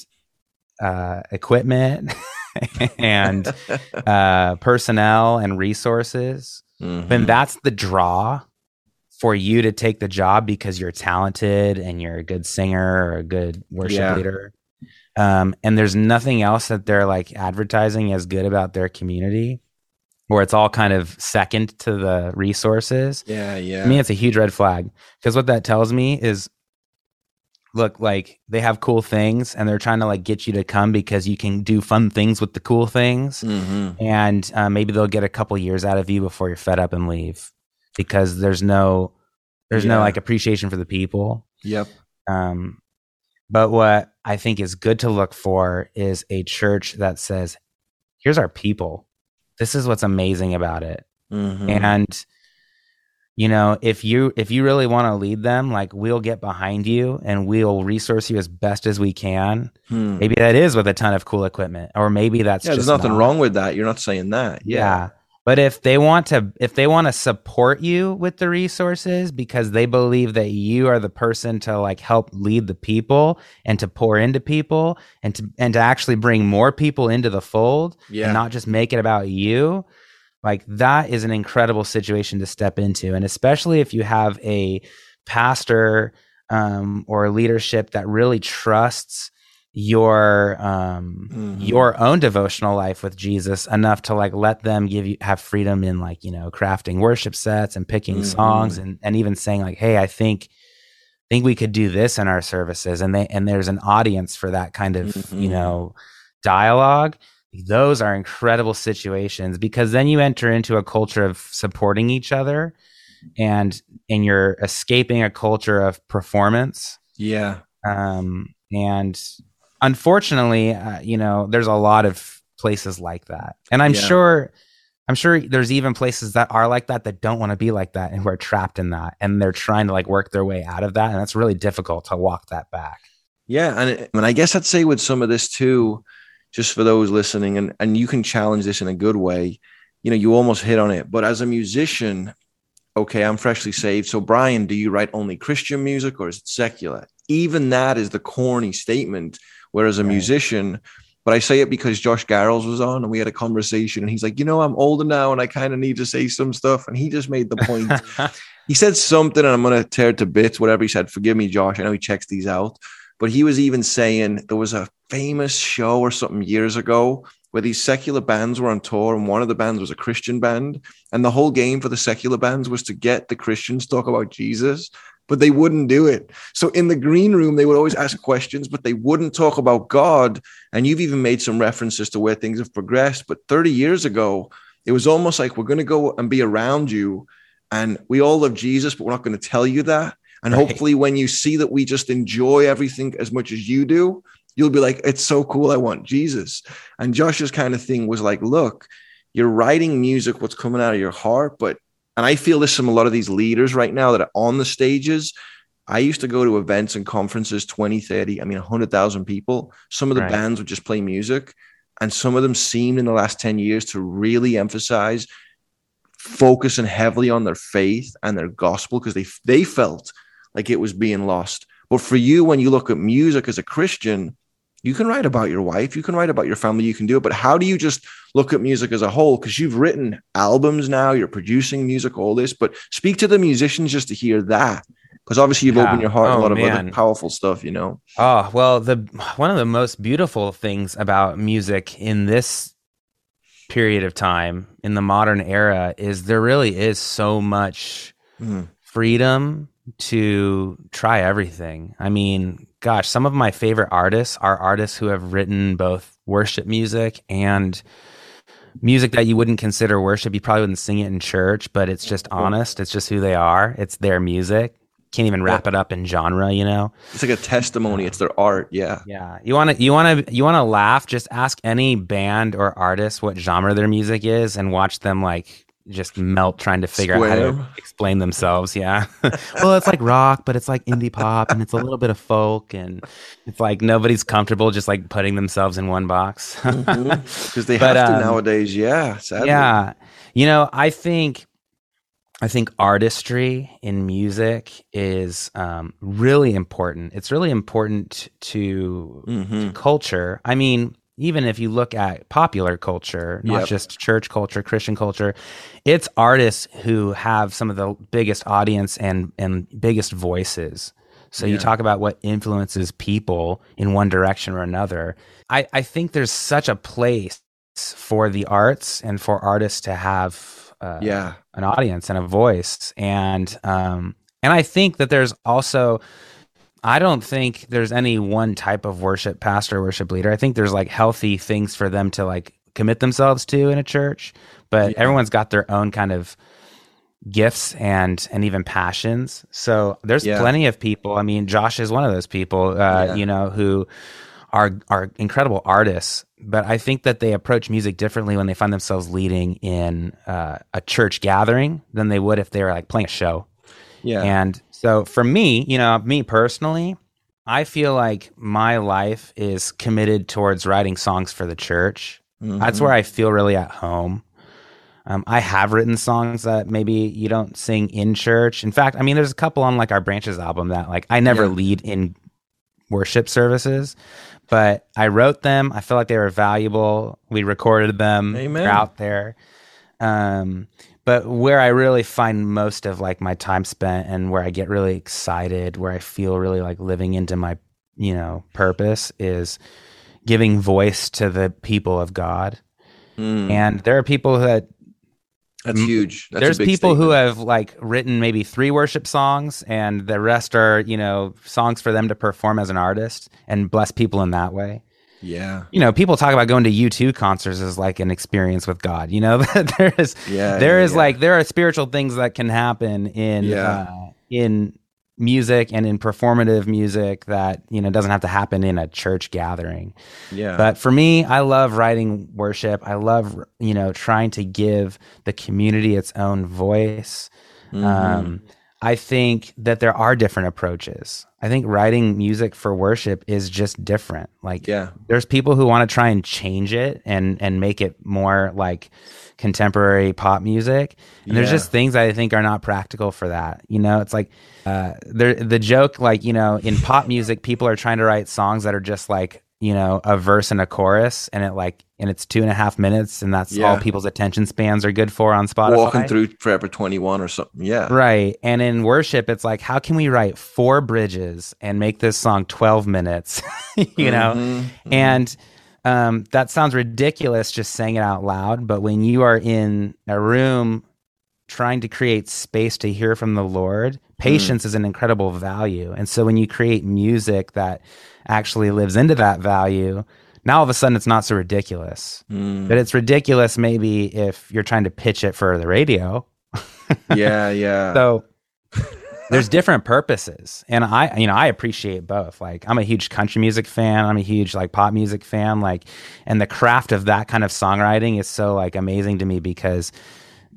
uh, equipment and uh, personnel and resources Mhm. then that's the draw for you to take the job because you're talented and you're a good singer or a good worship Yeah. leader. Um, and there's nothing else that they're like advertising as good about their community where it's all kind of second to the resources. Yeah, yeah. I mean, it's a huge red flag because what that tells me is look like they have cool things and they're trying to like get you to come because you can do fun things with the cool things Mhm. and uh, maybe they'll get a couple years out of you before you're fed up and leave because there's no there's no like appreciation for the people Yep. um, but what I think is good to look for is a church that says, here's our people. This is what's amazing about it. Mhm. And you know, if you if you really want to lead them, like we'll get behind you and we'll resource you as best as we can. Hmm. Maybe that is with a ton of cool equipment, or maybe that's Yeah, there's nothing not. wrong with that. You're not saying that. Yeah. Yeah. But if they want to if they want to support you with the resources because they believe that you are the person to like help lead the people and to pour into people and to and to actually bring more people into the fold Yeah. and not just make it about you, like that is an incredible situation to step into and especially if you have a pastor um, or leadership that really trusts your um Mhm. your own devotional life with Jesus enough to like let them give you have freedom in like you know crafting worship sets and picking Mhm. songs and and even saying like hey I think think we could do this in our services and they and there's an audience for that kind of you Mhm. know dialogue those are incredible situations because then you enter into a culture of supporting each other and and you're escaping a culture of performance Yeah. um, and unfortunately uh, you know there's a lot of places like that and i'm Yeah. sure i'm sure there's even places that are like that that don't want to be like that and who are trapped in that and they're trying to like work their way out of that and that's really difficult to walk that back Yeah, and it- and I guess I'd say with some of this too, just for those listening, and and you can challenge this in a good way. You know, you almost hit on it, but as a musician, okay, I'm freshly saved. So, Brian, do you write only Christian music or is it secular? Even that is the corny statement. Whereas a Right. musician, but I say it because Josh Garrels was on and we had a conversation, and he's like, you know, I'm older now and I kind of need to say some stuff, and he just made the point. he said something and I'm going to tear it to bits, whatever he said. Forgive me, Josh. I know he checks these out. But he was even saying there was a famous show or something years ago where these secular bands were on tour and one of the bands was a Christian band. And the whole game for the secular bands was to get the Christians to talk about Jesus, but they wouldn't do it. So in the green room, they would always ask questions, but they wouldn't talk about God. And you've even made some references to where things have progressed. But 30 years ago, it was almost like we're going to go and be around you and we all love Jesus, but we're not going to tell you that. And Right. hopefully, when you see that we just enjoy everything as much as you do, you'll be like, it's so cool. I want Jesus. And Josh's kind of thing was like, look, you're writing music, what's coming out of your heart. But, and I feel this from a lot of these leaders right now that are on the stages. I used to go to events and conferences, 20, 30, I mean, 100,000 people. Some of the Right. bands would just play music. And some of them seemed in the last 10 years to really emphasize focusing heavily on their faith and their gospel because they they felt like it was being lost. But for you, when you look at music as a Christian, you can write about your wife, you can write about your family, you can do it. But how do you just look at music as a whole? Because you've written albums now, you're producing music, all this. But speak to the musicians just to hear that, because obviously you've Yeah. opened your heart Oh, a lot of man. other powerful stuff. You know, Oh, well, the one of the most beautiful things about music in this period of time in the modern era is there really is so much Mhm. freedom to try everything. I mean, gosh, some of my favorite artists are artists who have written both worship music and music that you wouldn't consider worship. You probably wouldn't sing it in church, but it's just honest. It's just who they are. It's their music. Can't even wrap it up in genre, you know? it's like a testimony. It's their art. Yeah, Yeah, you want to you want to you want to laugh? Just ask any band or artist what genre their music is, and watch them like just melt trying to figure out how to explain themselves. Yeah, well, it's like rock, but it's like indie pop, and it's a little bit of folk, and it's like nobody's comfortable just like putting themselves in one box. because they But, have to um, nowadays. Yeah, sadly. Yeah. You know, I think I think artistry in music is um, really important. It's really important to, Mhm. to culture. I mean, even if you look at popular culture, not Yep. just church culture, Christian culture, it's artists who have some of the biggest audience and and biggest voices. So you talk about what influences people in one direction or another. I, I think there's such a place for the arts and for artists to have uh, Yeah. an audience and a voice and um and I think that there's also I don't think there's any one type of worship pastor worship leader. I think there's like healthy things for them to like commit themselves to in a church, but Yeah. everyone's got their own kind of gifts and and even passions. So there's Yeah. plenty of people. I mean, Josh is one of those people, uh, Yeah. you know, who are are incredible artists. But I think that they approach music differently when they find themselves leading in uh, a church gathering than they would if they were like playing a show. Yeah. And so for me, you know, me personally, I feel like my life is committed towards writing songs for the church. That's Mhm. where I feel really at home. Um, I have written songs that maybe you don't sing in church. In fact, I mean, there's a couple on like our Branches album that like I never Yeah. lead in worship services, but I wrote them. I feel like they were valuable. We recorded them. Amen. They're out there. Um, but where I really find most of like my time spent and where I get really excited, where I feel really like living into my, you know, purpose is giving voice to the people of God. Mm. And there are people that That's huge. That's there's people who have like written maybe three worship songs and the rest are, you know, songs for them to perform as an artist and bless people in that way. Yeah. You know, people talk about going to U2 concerts as like an experience with God. You know, there is Yeah. there yeah, is yeah. like there are spiritual things that can happen in Yeah. uh, in music and in performative music that you know doesn't have to happen in a church gathering yeah. but for me i love writing worship i love you know trying to give the community its own voice Mhm. um, i think that there are different approaches. I think writing music for worship is just different. Like yeah. there's people who want to try and change it and and make it more like contemporary pop music. And there's just things i think are not practical for that you know? It's like uh there the joke like you know in pop music people are trying to write songs that are just like you know a verse and a chorus and it like and it's two and a half minutes and that's all people's attention spans are good for on spotify Walking through Forever 21 or something. Yeah. Right. And in worship, it's like, how can we write four bridges and make this song 12 minutes? you know? Mhm. And um, that sounds ridiculous just saying it out loud. But when you are in a room trying to create space to hear from the Lord, patience is an incredible value. And so when you create music that actually lives into that value, now all of a sudden it's not so ridiculous. Mm. But it's ridiculous maybe if you're trying to pitch it for the radio. yeah. Yeah. So there's different purposes. And I, you know, I appreciate both. Like I'm a huge country music fan. I'm a huge like pop music fan. Like, and the craft of that kind of songwriting is so like amazing to me because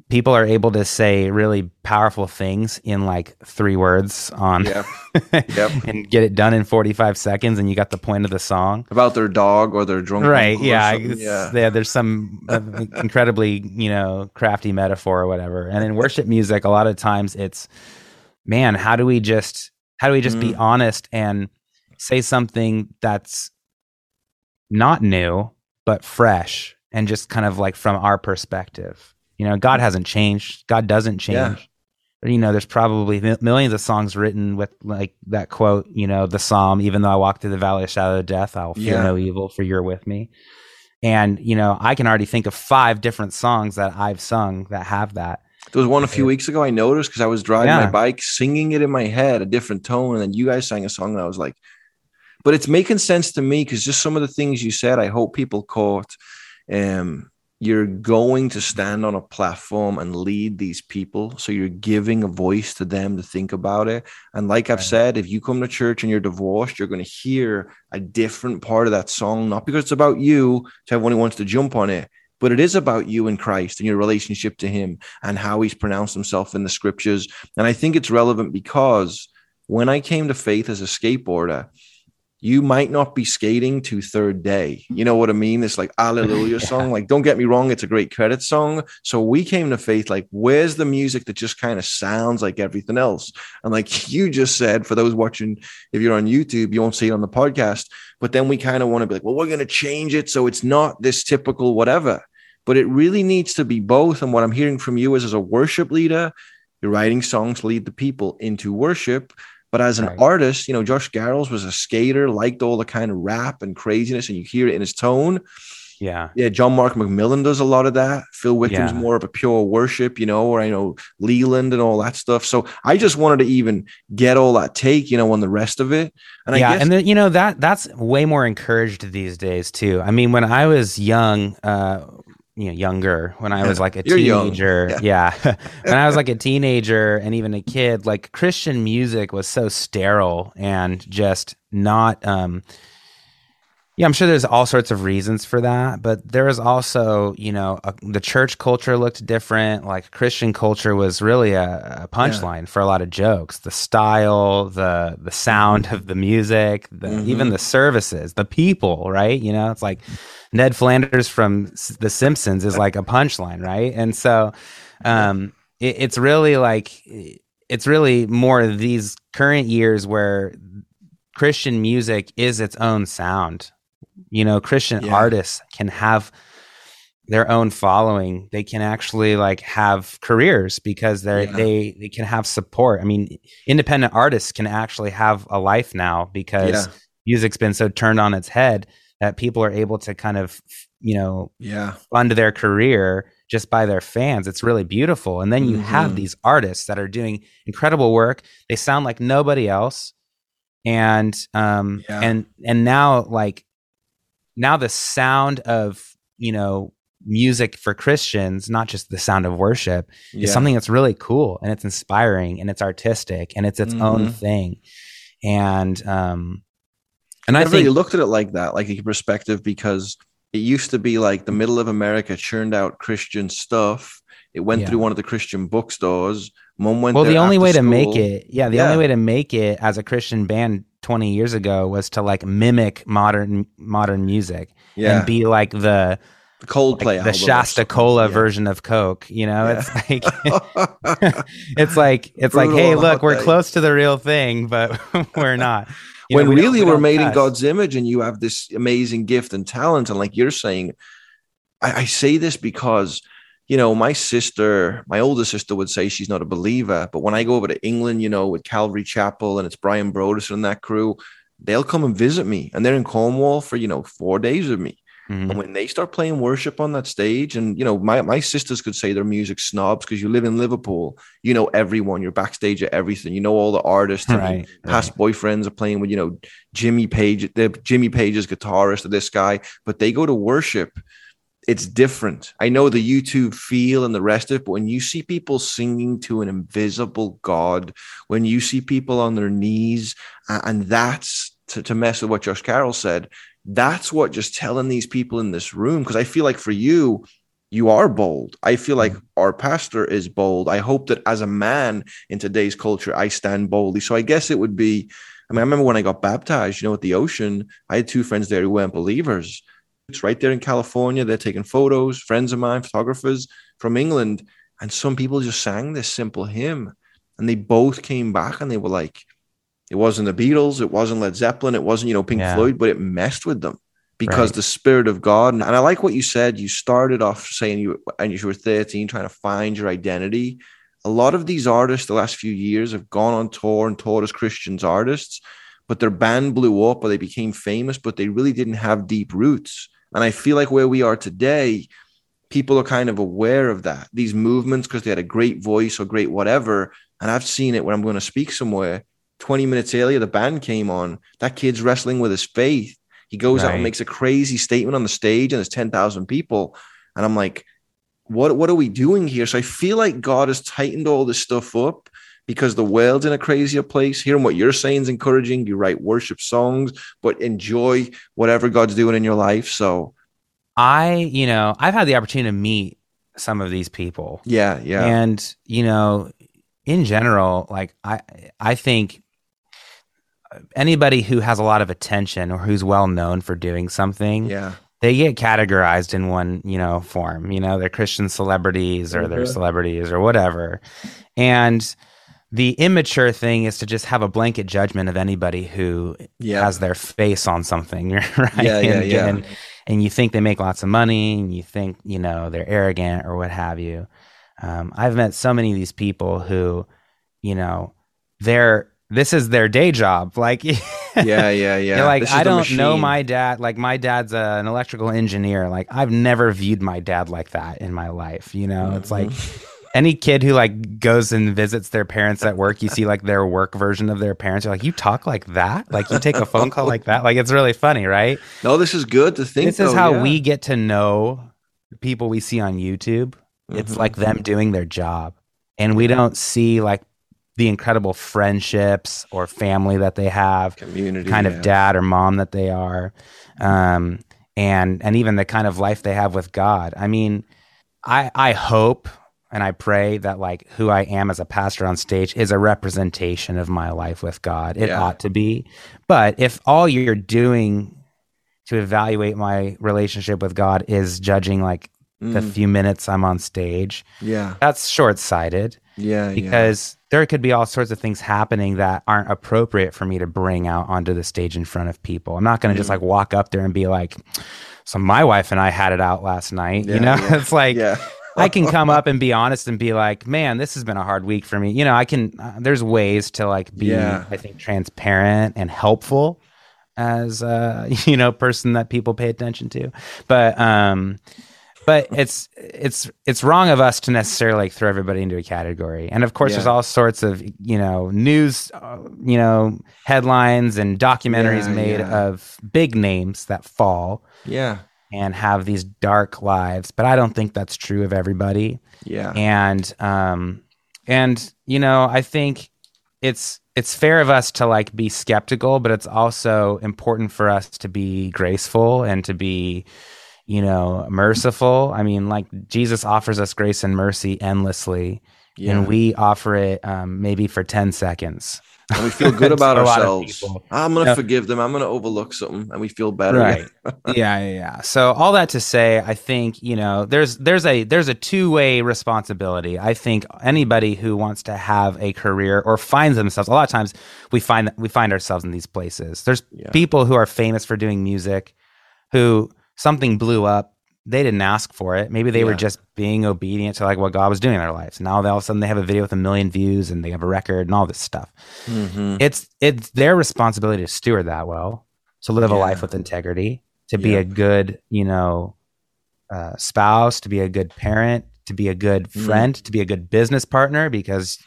people are able to say really powerful things in like three words on Yep. Yep. and get it done in 45 seconds and you got the point of the song About their dog or their drunk. right yeah Yeah. yeah there's some uh, incredibly you know crafty metaphor or whatever and in worship music a lot of times it's man how do we just how do we just be Mm. honest and say something that's not new but fresh and just kind of like from our perspective you know god hasn't changed god doesn't change Yeah. you know there's probably mi- millions of songs written with like that quote you know the psalm even though i walk through the valley of shadow of death i'll fear Yeah. no evil for you're with me and you know i can already think of five different songs that i've sung that have that There was one a few weeks ago I noticed because I was driving Yeah. my bike, singing it in my head, a different tone, and then you guys sang a song, and I was like, but it's making sense to me because just some of the things you said, I hope people caught. Um, you're going to stand on a platform and lead these people, so you're giving a voice to them to think about it. And like I've said, if you come to church and you're divorced, you're going to hear a different part of that song, not because it's about you, to everyone who wants to jump on it, but it is about you and Christ and your relationship to Him and how He's pronounced Himself in the scriptures. And I think it's relevant because when I came to faith as a skateboarder, you might not be skating to third day. You know what I mean? It's like Alleluia Yeah. song. Like, don't get me wrong, it's a great credit song. So we came to faith like, where's the music that just kind of sounds like everything else? And like you just said, for those watching, if you're on YouTube, you won't see it on the podcast. But then we kind of want to be like, well, we're going to change it so it's not this typical whatever. But it really needs to be both. And what I'm hearing from you is as a worship leader, you're writing songs to lead the people into worship. But as an Right. artist, you know, Josh Garrels was a skater, liked all the kind of rap and craziness, and you hear it in his tone. Yeah. Yeah, John Mark McMillan does a lot of that. Phil Wickham's Yeah. more of a pure worship, you know, or I know Leeland and all that stuff. So I just wanted to even get all that take, you know, on the rest of it. And yeah, I guess and then you know that that's way more encouraged these days too. I mean, when I was young, uh, you know, younger, when I was like a You're young. teenager, yeah, when I was like a teenager and even a kid, like Christian music was so sterile and just not. um yeah, I'm sure there's all sorts of reasons for that, but there was also, you know, a, the church culture looked different. Like Christian culture was really a, a punchline for a lot of jokes. The style, the the sound of the music, the, Mhm. even the services, the people, right? You know, it's like Ned Flanders from S- The Simpsons is like a punchline, right? And so, um, it, it's really like it's really more these current years where Christian music is its own sound. You know, Christian Yeah. artists can have their own following. They can actually like have careers because they Yeah. they they can have support. I mean, independent artists can actually have a life now because Yeah. music's been so turned on its head that people are able to kind of, you know, yeah, fund their career just by their fans. It's really beautiful. And then you Mhm. have these artists that are doing incredible work. They sound like nobody else. And um Yeah. and and now like now the sound of, you know, music for Christians, not just the sound of worship, yeah. is something that's really cool and it's inspiring and it's artistic and it's its own Mhm. thing. And um and I never think really looked at it like that, like a perspective, because it used to be like the middle of America churned out Christian stuff. It went Yeah. through one of the Christian bookstores. Mom went. well the only way to make it yeah the Yeah. only way to make it as a christian band 20 years ago was to like mimic modern modern music yeah, and be like the Coldplay, like the shasta cola Yeah. version of coke you know Yeah. it's like it's like it's like hey look we're day. close to the real thing but we're not You know, when we really we we're don't made in. God's image and you have this amazing gift and talent. And like you're saying, I, I say this because, you know, my sister, my older sister would say she's not a believer. But when I go over to England, you know, with Calvary Chapel and it's Brian Brodersen and that crew, they'll come and visit me. And they're in Cornwall for, you know, four days with me. Mhm. And when they start playing worship on that stage, and you know, my, my sisters could say they're music snobs because you live in Liverpool, you know everyone, you're backstage at everything, you know all the artists, and right, past boyfriends are playing with you know Jimmy Page, the Jimmy Page's guitarist or this guy, but they go to worship. It's different. I know the YouTube feel and the rest of it, but when you see people singing to an invisible God, when you see people on their knees, and that's to, to mess with what Josh Garrels said, that's what just telling these people in this room, because I feel like for you, you are bold. I feel like mm-hmm. our pastor is bold. I hope that as a man in today's culture, I stand boldly. So I guess it would be. I mean, I remember when I got baptized, you know, at the ocean, I had two friends there who weren't believers. It's right there in California. They're taking photos, friends of mine, photographers from England. And some people just sang this simple hymn. And they both came back and they were like, it wasn't the Beatles, it wasn't Led Zeppelin, it wasn't, you know, Pink Yeah. Floyd, but it messed with them because Right. the spirit of God. And I like what you said. You started off saying you and you were 13 trying to find your identity. A lot of these artists the last few years have gone on tour and toured as Christians artists, but their band blew up or they became famous, but they really didn't have deep roots. And I feel like where we are today, people are kind of aware of that. These movements, because they had a great voice or great whatever. And I've seen it when I'm going to speak somewhere. 20 minutes earlier, the band came on. That kid's wrestling with his faith. He goes out and makes a crazy statement on the stage, and there's 10,000 people. And I'm like, what, what are we doing here? So I feel like God has tightened all this stuff up because the world's in a crazier place. Hearing what you're saying is encouraging. You write worship songs, but enjoy whatever God's doing in your life. So I, you know, I've had the opportunity to meet some of these people. yeah, yeah, And, you know, in general, like I I think anybody who has a lot of attention or who's well known for doing something, yeah, they get categorized in one, you know, form. You know, they're Christian celebrities or they're Mhm. celebrities or whatever. And the immature thing is to just have a blanket judgment of anybody who yeah. has their face on something, right? Yeah, yeah, and, yeah. And, and you think they make lots of money, and you think you know they're arrogant or what have you. Um, I've met so many of these people who, you know, they're this is their day job. Like Yeah, yeah, yeah. Like, I don't know my dad. Like, my dad's a, an electrical engineer. Like, I've never viewed my dad like that in my life. You know, it's like Mm-hmm. Any kid who like goes and visits their parents at work, you see like their work version of their parents. You're like, you talk like that? Like, you take a phone call like that? Like, it's really funny, right? No, this is good to think. this is how yeah. we get to know people we see on YouTube. It's Mhm. like them doing their job. And we don't see like the incredible friendships or family that they have, community kind yeah. of dad or mom that they are. Um, and and even the kind of life they have with God. I mean, I I hope and I pray that like who I am as a pastor on stage is a representation of my life with God. It Yeah. ought to be. But if all you're doing to evaluate my relationship with God is judging like the Mm, few minutes I'm on stage, yeah, that's short sighted yeah, yeah. because there could be all sorts of things happening that aren't appropriate for me to bring out onto the stage in front of people. I'm not going to just Mm. like walk up there and be like, so my wife and I had it out last night. Yeah, you know, yeah, it's like, yeah, I can come up and be honest and be like, man, this has been a hard week for me. You know, I can, uh, there's ways to like be, Yeah. I think, transparent and helpful as a, you know, person that people pay attention to. But, um, but it's it's it's wrong of us to necessarily like throw everybody into a category. And of course, Yeah. there's all sorts of you know news, uh, you know, headlines and documentaries Yeah, made of big names that fall yeah, and have these dark lives. But I don't think that's true of everybody yeah, and um and you know i think it's it's fair of us to like be skeptical but it's also important for us to be graceful and to be you know merciful i mean like jesus offers us grace and mercy endlessly yeah. and we offer it um, maybe for 10 seconds and we feel good about to a lot of ourselves. I'm gonna Yeah. forgive them. I'm gonna overlook something, and we feel better. right yeah yeah yeah so all that to say i think you know there's there's a there's a two-way responsibility i think anybody who wants to have a career or finds themselves a lot of times we find that we find ourselves in these places there's Yeah. people who are famous for doing music who something blew up they didn't ask for it maybe they were just being obedient to like what god was doing in their lives now they all of a sudden they have a video with a million views and they have a record and all this stuff Mhm. it's it's their responsibility to steward that well to live a life with integrity to be Yeah. a good you know uh, spouse to be a good parent to be a good Mm. friend to be a good business partner because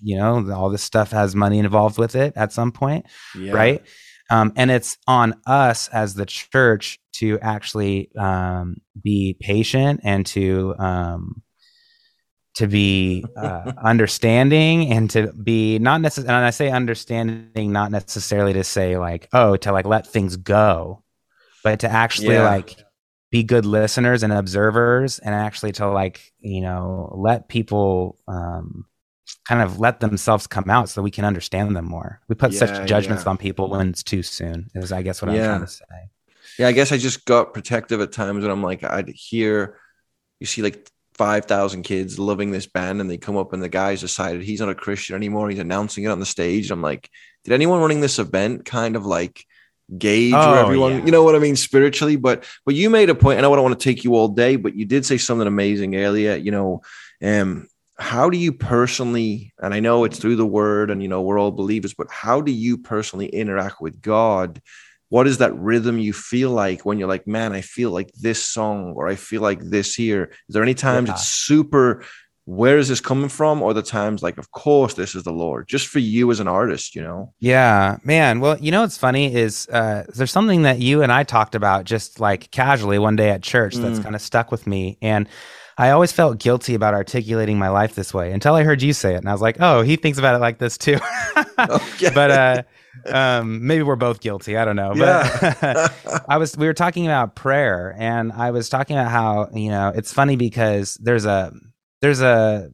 you know all this stuff has money involved with it at some point Yeah. right um, and it's on us as the church to actually um, be patient and to um, to be uh, understanding and to be not necessarily and i say understanding not necessarily to say like oh to like let things go but to actually Yeah. like be good listeners and observers and actually to like you know let people um kind of let themselves come out so we can understand them more we put Yeah, such judgments yeah. on people when it's too soon is i guess what i'm trying to say Yeah, I guess I just got protective at times when I'm like, I'd hear, you see like 5,000 kids loving this band and they come up and the guy's decided he's not a Christian anymore. He's announcing it on the stage. I'm like, did anyone running this event kind of like gauge Oh, where everyone, yeah. you know what I mean, spiritually? But, but you made a point, and I don't want to take you all day, but you did say something amazing earlier, you know, um, how do you personally, and I know it's through the word and, you know, we're all believers, but how do you personally interact with God? What is that rhythm you feel like when you're like man i feel like this song or i feel like this here is there any times Yeah. it's super where is this coming from or the times like of course this is the lord just for you as an artist you know Yeah, man. Well, you know what's funny is uh, there's something that you and I talked about just like casually one day at church that's Mm. kind of stuck with me, and I always felt guilty about articulating my life this way until I heard you say it, and I was like, oh, he thinks about it like this too. But uh, um, maybe we're both guilty. I don't know. But yeah I was we were talking about prayer and I was talking about how, you know, it's funny because there's a there's a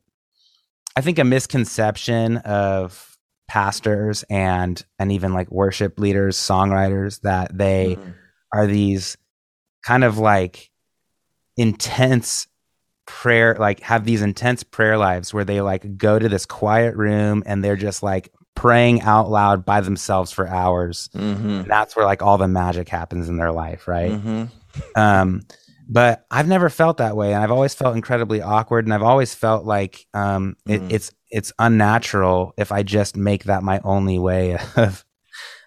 I think a misconception of pastors and and even like worship leaders, songwriters that they Mhm. are these kind of like intense prayer like have these intense prayer lives where they like go to this quiet room and they're just like praying out loud by themselves for hours Mhm. and that's where like all the magic happens in their life right Mhm. um but i've never felt that way and i've always felt incredibly awkward and i've always felt like um it, Mhm. it's it's unnatural if i just make that my only way of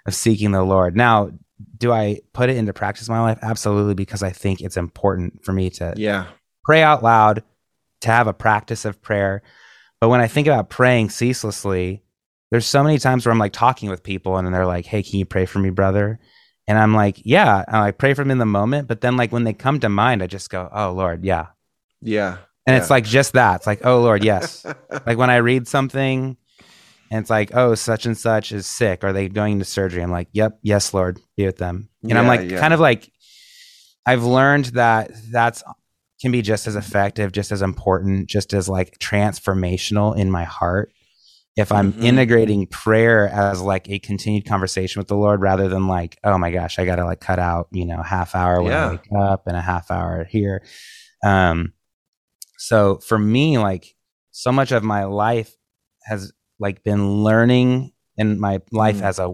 of seeking the Lord. Now, do I put it into practice in my life? Absolutely, because I think it's important for me to Yeah. pray out loud, to have a practice of prayer. But when I think about praying ceaselessly, there's so many times where I'm like talking with people and then they're like, "Hey, can you pray for me, brother?" And I'm like, "Yeah." And I pray for them in the moment, but then like when they come to mind, I just go, "Oh Lord, yeah." Yeah. And Yeah. it's like just that. It's like, "Oh Lord, yes." like when I read something and it's like, "Oh, such and such is sick. Are they going to surgery?" I'm like, "Yep, yes, Lord, be with them." And I'm like, yeah. kind of like, I've learned that that's can be just as effective, just as important, just as like transformational in my heart. If I'm Mhm. integrating prayer as like a continued conversation with the Lord rather than like, oh my gosh, I got to like cut out, you know, half hour when Yeah. I wake up and a half hour here. Um, so for me, like so much of my life has like been learning in my life Mm. as a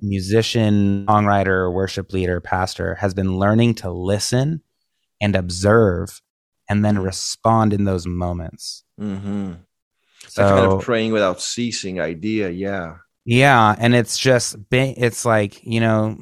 musician, songwriter, worship leader, pastor has been learning to listen and observe and then Mm. respond in those moments. Mm-hmm. So kind of praying without ceasing idea. Yeah. yeah, and it's just it's like, you know,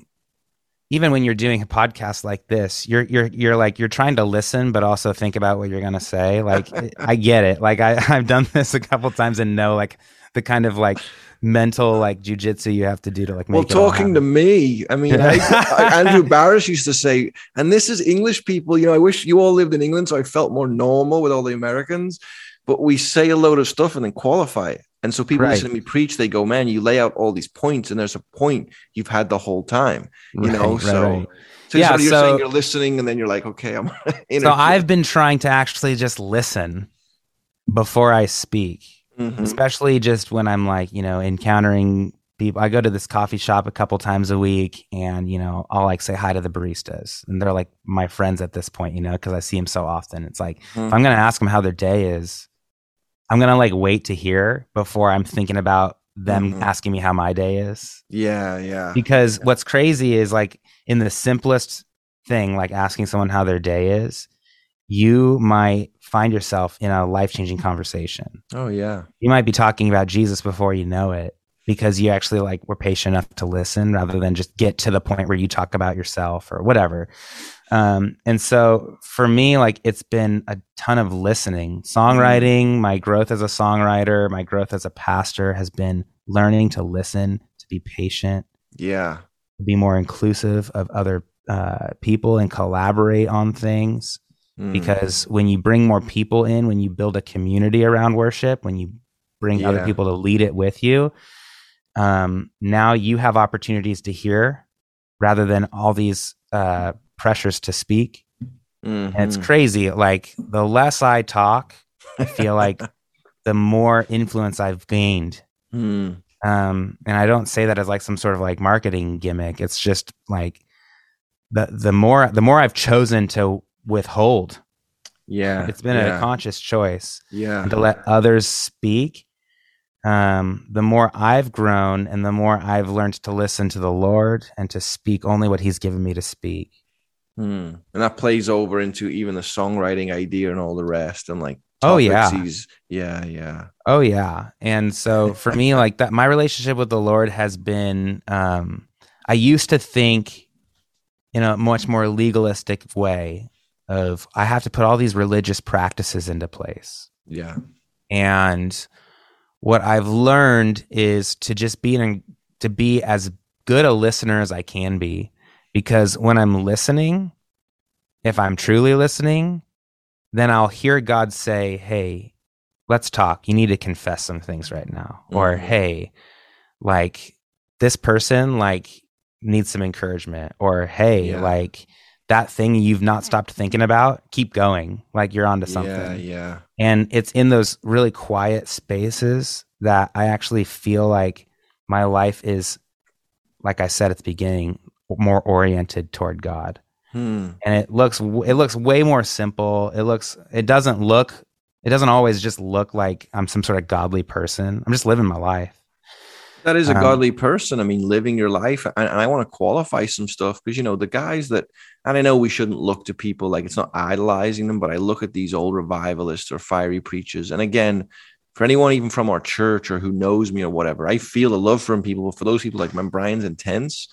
even when you're doing a podcast like this, you're you're you're like you're trying to listen but also think about what you're going to say. Like I get it. Like I I've done this a couple times and know like the kind of like mental like jujitsu you have to do to like make Well, talking to me, I mean, I, I, Andrew Barris used to say, and this is English people. You know, I wish you all lived in England so I felt more normal with all the Americans. But we say a load of stuff and then qualify it. And so people Right. listen to me preach, they go, man, you lay out all these points, and there's a point you've had the whole time. You know, Right, right, so. right. So, Yeah, so you're so- saying you're listening, and then you're like, okay, I'm. So I've been trying to actually just listen before I speak, Mhm. especially just when I'm like, you know, encountering people. I go to this coffee shop a couple times a week and, you know, I'll like say hi to the baristas and they're like my friends at this point, you know, because I see them so often. It's like, if Mhm. I'm going to ask them how their day is, I'm going to like wait to hear before I'm thinking about them Mhm. asking me how my day is Yeah, yeah. because what's crazy is like in the simplest thing like asking someone how their day is you might find yourself in a life-changing conversation Oh, yeah. you might be talking about jesus before you know it because you actually like were patient enough to listen rather than just get to the point where you talk about yourself or whatever. Um, and so for me like it's been a ton of listening. Songwriting my growth as a songwriter my growth as a pastor has been learning to listen to be patient. Yeah. to be more inclusive of other uh, people and collaborate on things. Mm. because when you bring more people in when you build a community around worship when you bring other people to lead it with you um, now you have opportunities to hear rather than all these uh, pressures to speak and it's Mhm. crazy like the less i talk i feel like the more influence i've gained Mm. um and i don't say that as like some sort of like marketing gimmick it's just like the the more the more i've chosen to withhold Yeah. it's been yeah, a conscious choice Yeah. to let others speak um the more i've grown and the more i've learned to listen to the lord and to speak only what he's given me to speak Hmm. And that plays over into even the songwriting idea and all the rest. And like, Oh, yeah. he's- yeah, yeah. Oh yeah. And so for me like that my relationship with the Lord has been um I used to think in a much more legalistic way of I have to put all these religious practices into place. Yeah. And what I've learned is to just be in, to be as good a listener as I can be because when I'm listening, if I'm truly listening, then I'll hear God say, "Hey, let's talk. You need to confess some things right now." Or, Mhm. "Hey, like this person like needs some encouragement." Or, "Hey, Yeah. like that thing you've not stopped thinking about, keep going. Like you're onto something." Yeah, yeah. And it's in those really quiet spaces that I actually feel like my life is, like I said at the beginning, more oriented toward God. Hmm. And it looks it looks way more simple. It looks it doesn't look it doesn't always just look like I'm some sort of godly person. I'm just living my life. That is a Um, godly person. I mean, living your life. And, and I want to qualify some stuff because, you know, the guys that, and I know we shouldn't look to people like it's not idolizing them, but I look at these old revivalists or fiery preachers. And again, for anyone even from our church or who knows me or whatever, I feel a love from people. But for those people like, man, Brian's intense.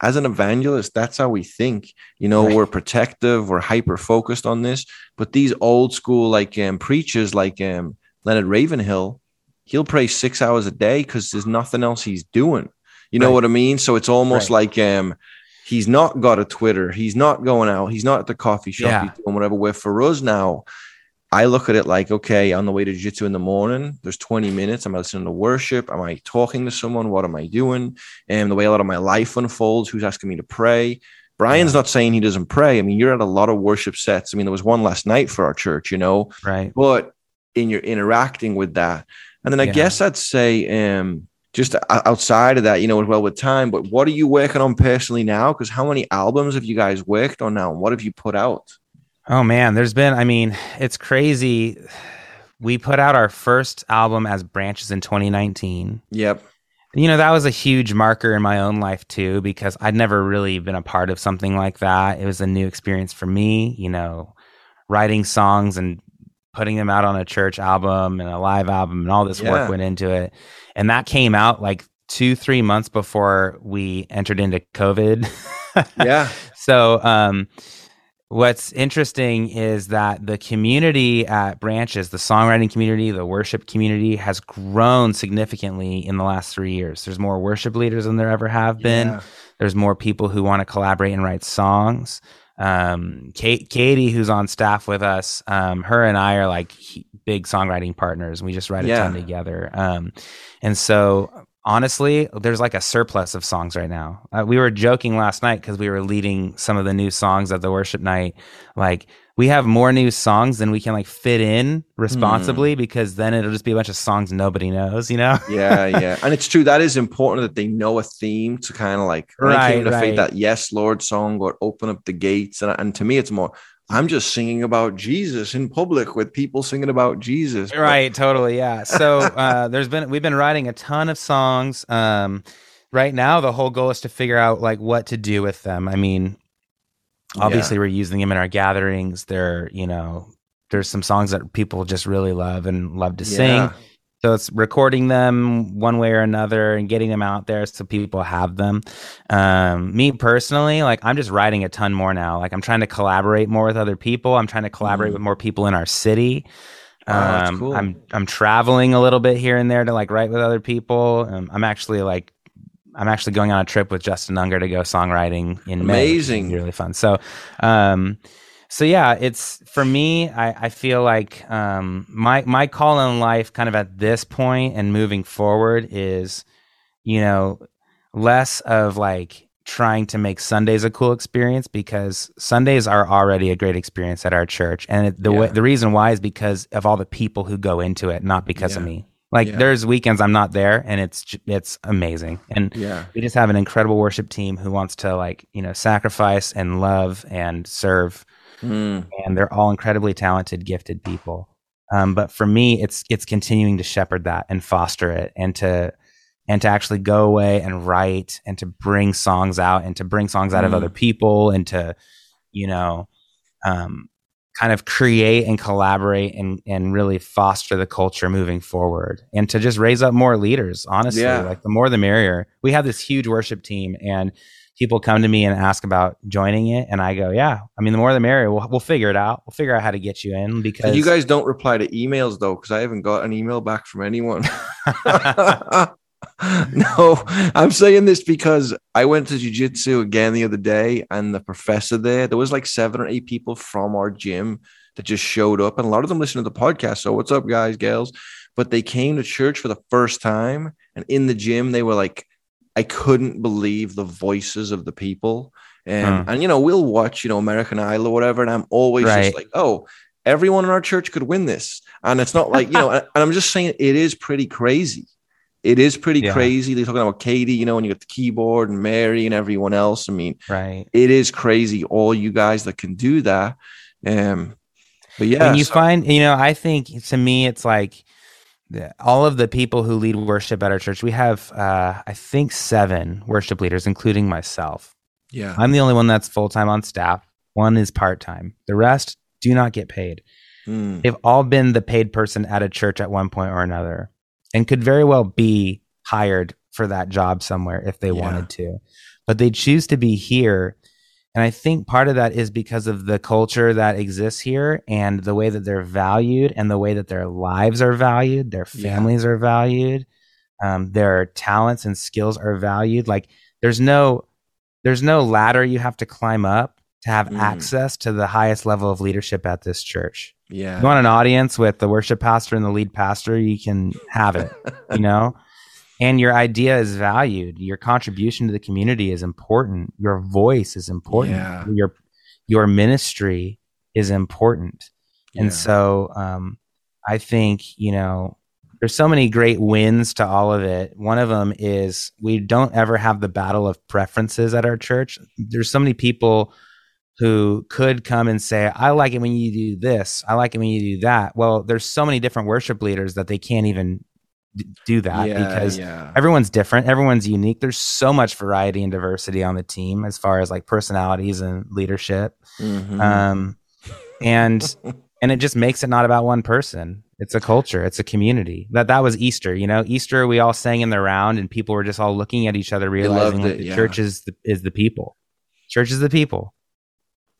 As an evangelist, that's how we think. You know, Right. we're protective, we're hyper focused on this. But these old school like um, preachers, like um, Leonard Ravenhill, he'll pray six hours a day because there's nothing else he's doing. You know Right. what I mean? So it's almost like um, he's not got a Twitter, he's not going out, he's not at the coffee shop, Yeah. he's doing whatever. Where for us now, I look at it like, okay, on the way to jiu-jitsu in the morning, there's 20 minutes. Am I listening to worship? Am I talking to someone? What am I doing? And the way a lot of my life unfolds, who's asking me to pray? Brian's not saying he doesn't pray. I mean, you're at a lot of worship sets. I mean, there was one last night for our church, you know, Right. but in your interacting with that. And then I Yeah. guess I'd say um just outside of that, you know, as well with time, but what are you working on personally now? Because how many albums have you guys worked on now? And what have you put out? Oh man, there's been I mean, it's crazy. We put out our first album as Branches in 2019. Yep. You know, that was a huge marker in my own life too because I'd never really been a part of something like that. It was a new experience for me, you know, writing songs and putting them out on a church album and a live album and all this Yeah. work went into it. And that came out like 2-3 months before we entered into COVID. Yeah. So, um, what's interesting is that the community at Branches, the songwriting community, the worship community, has grown significantly in the last three years. There's more worship leaders than there ever have been. Yeah. There's more people who want to collaborate and write songs. Um, Kate, Katie, who's on staff with us, um, her and I are like he- big songwriting partners. And We just write a Yeah. ton together. Um, and so honestly, there's like a surplus of songs right now. Uh, we were joking last night because we were leading some of the new songs at the worship night. Like we have more new songs than we can like fit in responsibly Hmm. because then it'll just be a bunch of songs nobody knows, you know? yeah, yeah. And it's true. That is important that they know a theme to kind of like when I came Right, to faith right. that yes, Lord song or open up the gates. And, and to me, it's more, I'm just singing about Jesus in public with people singing about Jesus. Right totally yeah so uh there's been we've been writing a ton of songs um right now the whole goal is to figure out like what to do with them i mean obviously we're using them in our gatherings. They're you know there's some songs that people just really love and love to sing. So it's recording them one way or another and getting them out there so people have them. Um me personally like i'm just writing a ton more now. Like i'm trying to collaborate more with other people. I'm trying to collaborate Mhm. with more people in our city. Oh, um, cool. I'm I'm traveling a little bit here and there to like write with other people. Um, I'm actually like I'm actually going on a trip with Justin Unger to go songwriting in May. Amazing. really fun. So, um, so yeah, it's for me. I, I feel like um, my my call in life, kind of at this point and moving forward, is you know less of like trying to make Sundays a cool experience because Sundays are already a great experience at our church, and the way, the reason why is because of all the people who go into it, not because of me. Like Yeah. there's weekends I'm not there, and it's it's amazing, and Yeah. we just have an incredible worship team who wants to like you know sacrifice and love and serve Mm. and they're all incredibly talented gifted people um, but for me it's it's continuing to shepherd that and foster it and to and to actually go away and write and to bring songs out and to bring songs out of Mm. other people and to you know um, kind of create and collaborate and and really foster the culture moving forward and to just raise up more leaders honestly. Yeah. like the more the merrier. We have this huge worship team and people come to me and ask about joining it and i go yeah. I mean the more the merrier. We'll, we'll figure it out. We'll figure out how to get you in because And you guys don't reply to emails though, because I haven't got an email back from anyone. no, I'm saying this because I went to jujitsu again the other day, and the professor there, there was like seven or eight people from our gym that just showed up, and a lot of them listen to the podcast. So, what's up, guys, gals? But they came to church for the first time, and in the gym, they were like, I couldn't believe the voices of the people. And, Hmm. and you know, we'll watch, you know, American Idol or whatever, and I'm always Right. just like, oh, everyone in our church could win this. And it's not like, you know, and I'm just saying it is pretty crazy. It is pretty Yeah. crazy. They're talking about Katie, you know, and you got the keyboard and Mary and everyone else. I mean, right it is crazy. All you guys that can do that. Um, but yeah, and you so- find you know i think to me it's like the, all of the people who lead worship at our church we have uh, i think seven worship leaders including myself yeah, i'm the only one that's full-time on staff one is part-time the rest do not get paid Mm. they've all been the paid person at a church at one point or another and could very well be hired for that job somewhere if they Yeah. wanted to but they choose to be here and i think part of that is because of the culture that exists here and the way that they're valued and the way that their lives are valued their Yeah. families are valued um, their talents and skills are valued like there's no there's no ladder you have to climb up to have Mm. access to the highest level of leadership at this church Yeah. you want an audience with the worship pastor and the lead pastor, you can have it, you know? And your idea is valued. Your contribution to the community is important. Your voice is important. Yeah. Your your ministry is important. Yeah. And so um, I think, you know, there's so many great wins to all of it. One of them is we don't ever have the battle of preferences at our church. There's so many people who could come and say, I like it when you do this. I like it when you do that. Well, there's so many different worship leaders that they can't even d- do that yeah, because yeah. everyone's different. Everyone's unique. There's so much variety and diversity on the team as far as like personalities and leadership. Mhm. Um, and and it just makes it not about one person. It's a culture. It's a community. That that was Easter. You know, Easter we all sang in the round, and people were just all looking at each other, realizing loved like, the yeah. church is the, is the people. Church is the people.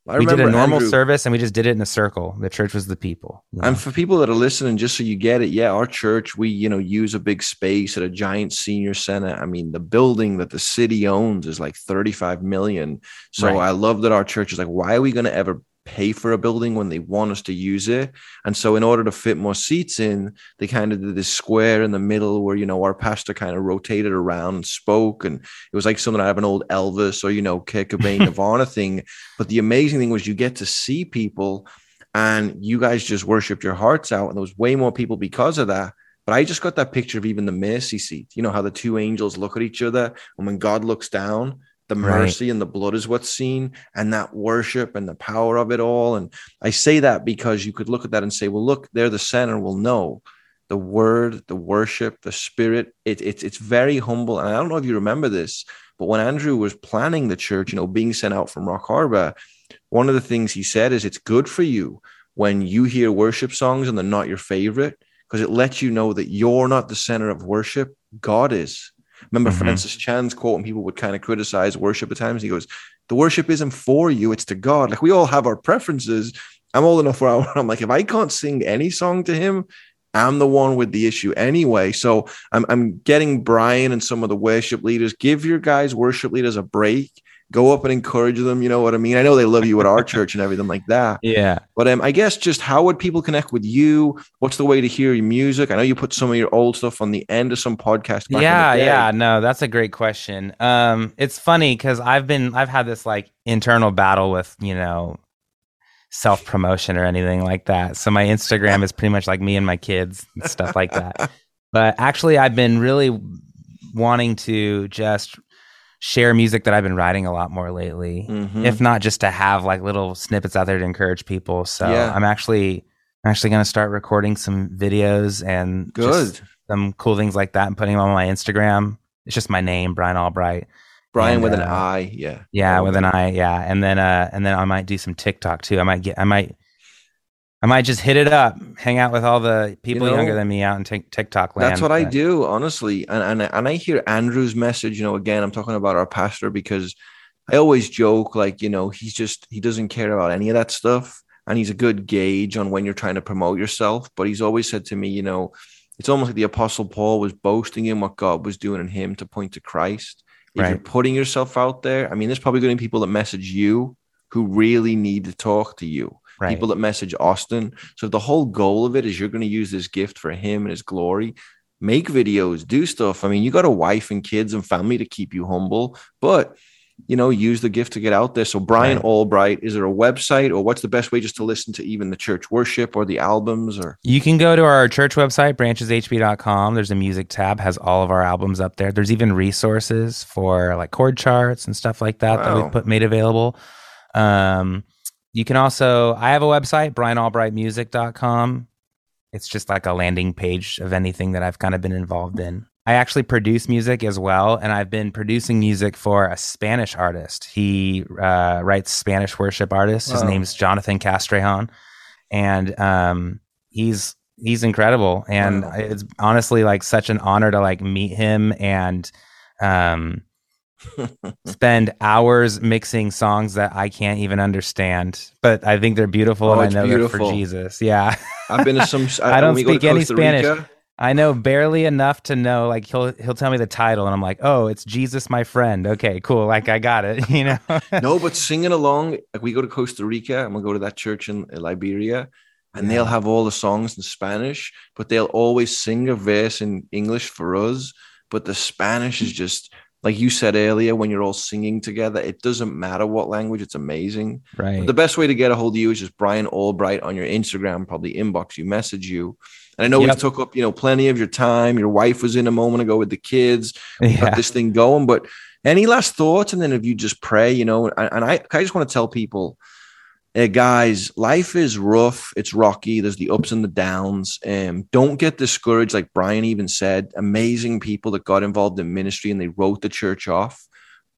I we did a normal Andrew- service, and we just did it in a circle. The church was the people. know? And for people that are listening, just so you get it, yeah, our church, we, you know, use a big space at a giant senior center. I mean, the building that the city owns is like 35 million. So Right. I love that our church is like, why are we going to ever pay for a building when they want us to use it? And so in order to fit more seats in, they kind of did this square in the middle where, you know, our pastor kind of rotated around and spoke. And it was like something out of an old Elvis or, you know, Kurt Cobain Nirvana thing. But the amazing thing was you get to see people and you guys just worshiped your hearts out and there was way more people because of that but i just got that picture of even the mercy seat you know how the two angels look at each other and when god looks down the Right. mercy and the blood is what's seen and that worship and the power of it all. And i say that because you could look at that and say well look they're the center. Well no the word the worship the spirit it, it's it's very humble. And i don't know if you remember this but when andrew was planning the church you know being sent out from rock harbor one of the things he said is it's good for you when you hear worship songs and they're not your favorite because it lets you know that you're not the center of worship. God is remember Mhm. francis chan's quote and people would kind of criticize worship at times? He goes the worship isn't for you it's to god. Like we all have our preferences. I'm old enough where i'm like if i can't sing any song to him i'm the one with the issue anyway. So i'm, I'm getting brian and some of the worship leaders give your guys worship leaders a break go up and encourage them you know what i mean i know they love you at our church and everything like that yeah. but um, I guess just how would people connect with you? What's the way to hear your music? I know you put some of your old stuff on the end of some podcast. back yeah yeah no that's a great question um it's funny because i've been i've had this like internal battle with you know self promotion or anything like that so my instagram is pretty much like me and my kids and stuff like that but actually i've been really wanting to just share music that i've been writing a lot more lately Mhm. if not just to have like little snippets out there to encourage people so Yeah. i'm actually i'm actually going to start recording some videos and just good, some cool things like that and putting them on my Instagram. It's just my name, Brian Albright. Brian and, with an uh, I. Yeah, Yeah, with an I. Yeah, and then uh, and then I might do some TikTok too. I might get, I might, I might just hit it up, hang out with all the people know, younger than me out in Tik TikTok land. That's what I do, honestly. And, and and I hear Andrew's message. You know, again, I'm talking about our pastor because I always joke like, you know, he's just he doesn't care about any of that stuff, and he's a good gauge on when you're trying to promote yourself. But he's always said to me, you know, it's almost like the Apostle Paul was boasting in what God was doing in him to point to Christ. If you're putting yourself out there, I mean, there's probably going to be people that message you who really need to talk to you Right. people that message Austin. So the whole goal of it is you're going to use this gift for him and his glory, make videos, do stuff. I mean, you got a wife and kids and family to keep you humble, but you know, use the gift to get out there. So Brian Right. Albright, is there a website or what's the best way just to listen to even the church worship or the albums or You can go to our church website, brancheshb.com. There's a music tab, has all of our albums up there. There's even resources for like chord charts and stuff like that that we've put made available. Um, you can also, I have a website, brianalbrightmusic.com. It's just like a landing page of anything that I've kind of been involved in. I actually produce music as well, and I've been producing music for a Spanish artist. He uh, writes Spanish worship artists. His Wow. name's Jonathan Castrejon and um, he's he's incredible, and Wow. it's honestly like such an honor to like meet him and um, spend hours mixing songs that I can't even understand, but I think they're beautiful, Oh, and I know they're beautiful. for Jesus. Yeah. I've been to some. I don't we go to speak any Spanish. Rica- I know barely enough to know like he'll he'll tell me the title and I'm like, "Oh, it's Jesus my friend." Okay, cool. Like I got it, you know. no, but singing along, like we go to Costa Rica and we'll go to that church in Liberia, and Yeah. they'll have all the songs in Spanish, but they'll always sing a verse in English for us. But the Spanish is just like you said earlier, when you're all singing together, it doesn't matter what language, it's amazing. right. But the best way to get a hold of you is just Brian Albright on your Instagram, probably inbox you, message you. And I know Yep. we took up, you know, plenty of your time. Your wife was in a moment ago with the kids got yeah. this thing going. But any last thoughts? And then if you just pray, you know, and, and I, I just want to tell people, uh, guys, life is rough. It's rocky. There's the ups and the downs. Um, don't get discouraged. Like Brian even said, amazing people that got involved in ministry and they wrote the church off.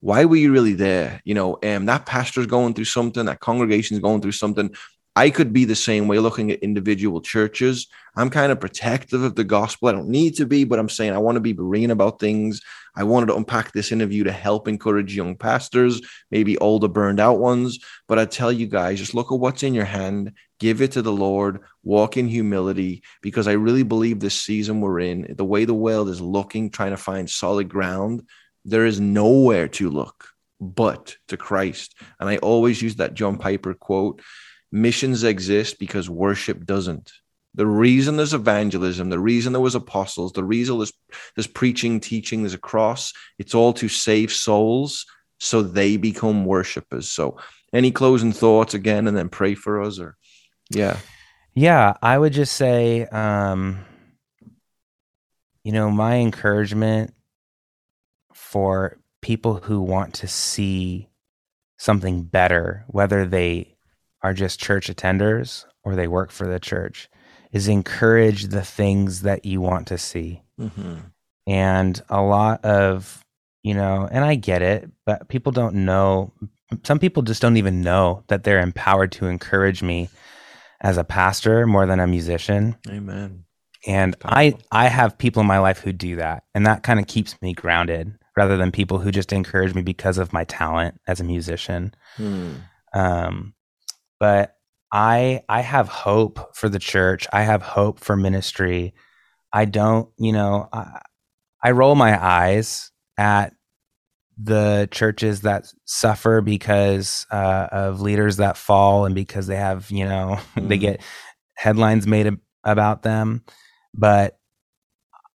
Why were you really there? You know, um, that pastor's going through something, that congregation's going through something. I could be the same way looking at individual churches. I'm kind of protective of the gospel. I don't need to be, but I'm saying I want to be berean about things. I wanted to unpack this interview to help encourage young pastors, maybe older, burned out ones. But I tell you guys, just look at what's in your hand, give it to the Lord, walk in humility, because I really believe this season we're in, the way the world is looking, trying to find solid ground, there is nowhere to look but to Christ. And I always use that John Piper quote missions exist because worship doesn't. The reason there's evangelism, the reason there was apostles, the reason there's, there's preaching, teaching, there's a cross, it's all to save souls so they become worshipers. So any closing thoughts again and then pray for us or yeah. Yeah, I would just say, um, you know, my encouragement for people who want to see something better, whether they are just church attenders or they work for the church, is encourage the things that you want to see. Mm-hmm. And a lot of, you know, and I get it, but people don't know. Some people just don't even know that they're empowered to encourage me as a pastor more than a musician. Amen. And I. I have people in my life who do that. And that kind of keeps me grounded rather than people who just encourage me because of my talent as a musician. Hmm. Um, but I I have hope for the church. I have hope for ministry. I don't, you know, I, I roll my eyes at the churches that suffer because uh, of leaders that fall and because they have, you know, they Mhm. get headlines made ab- about them. But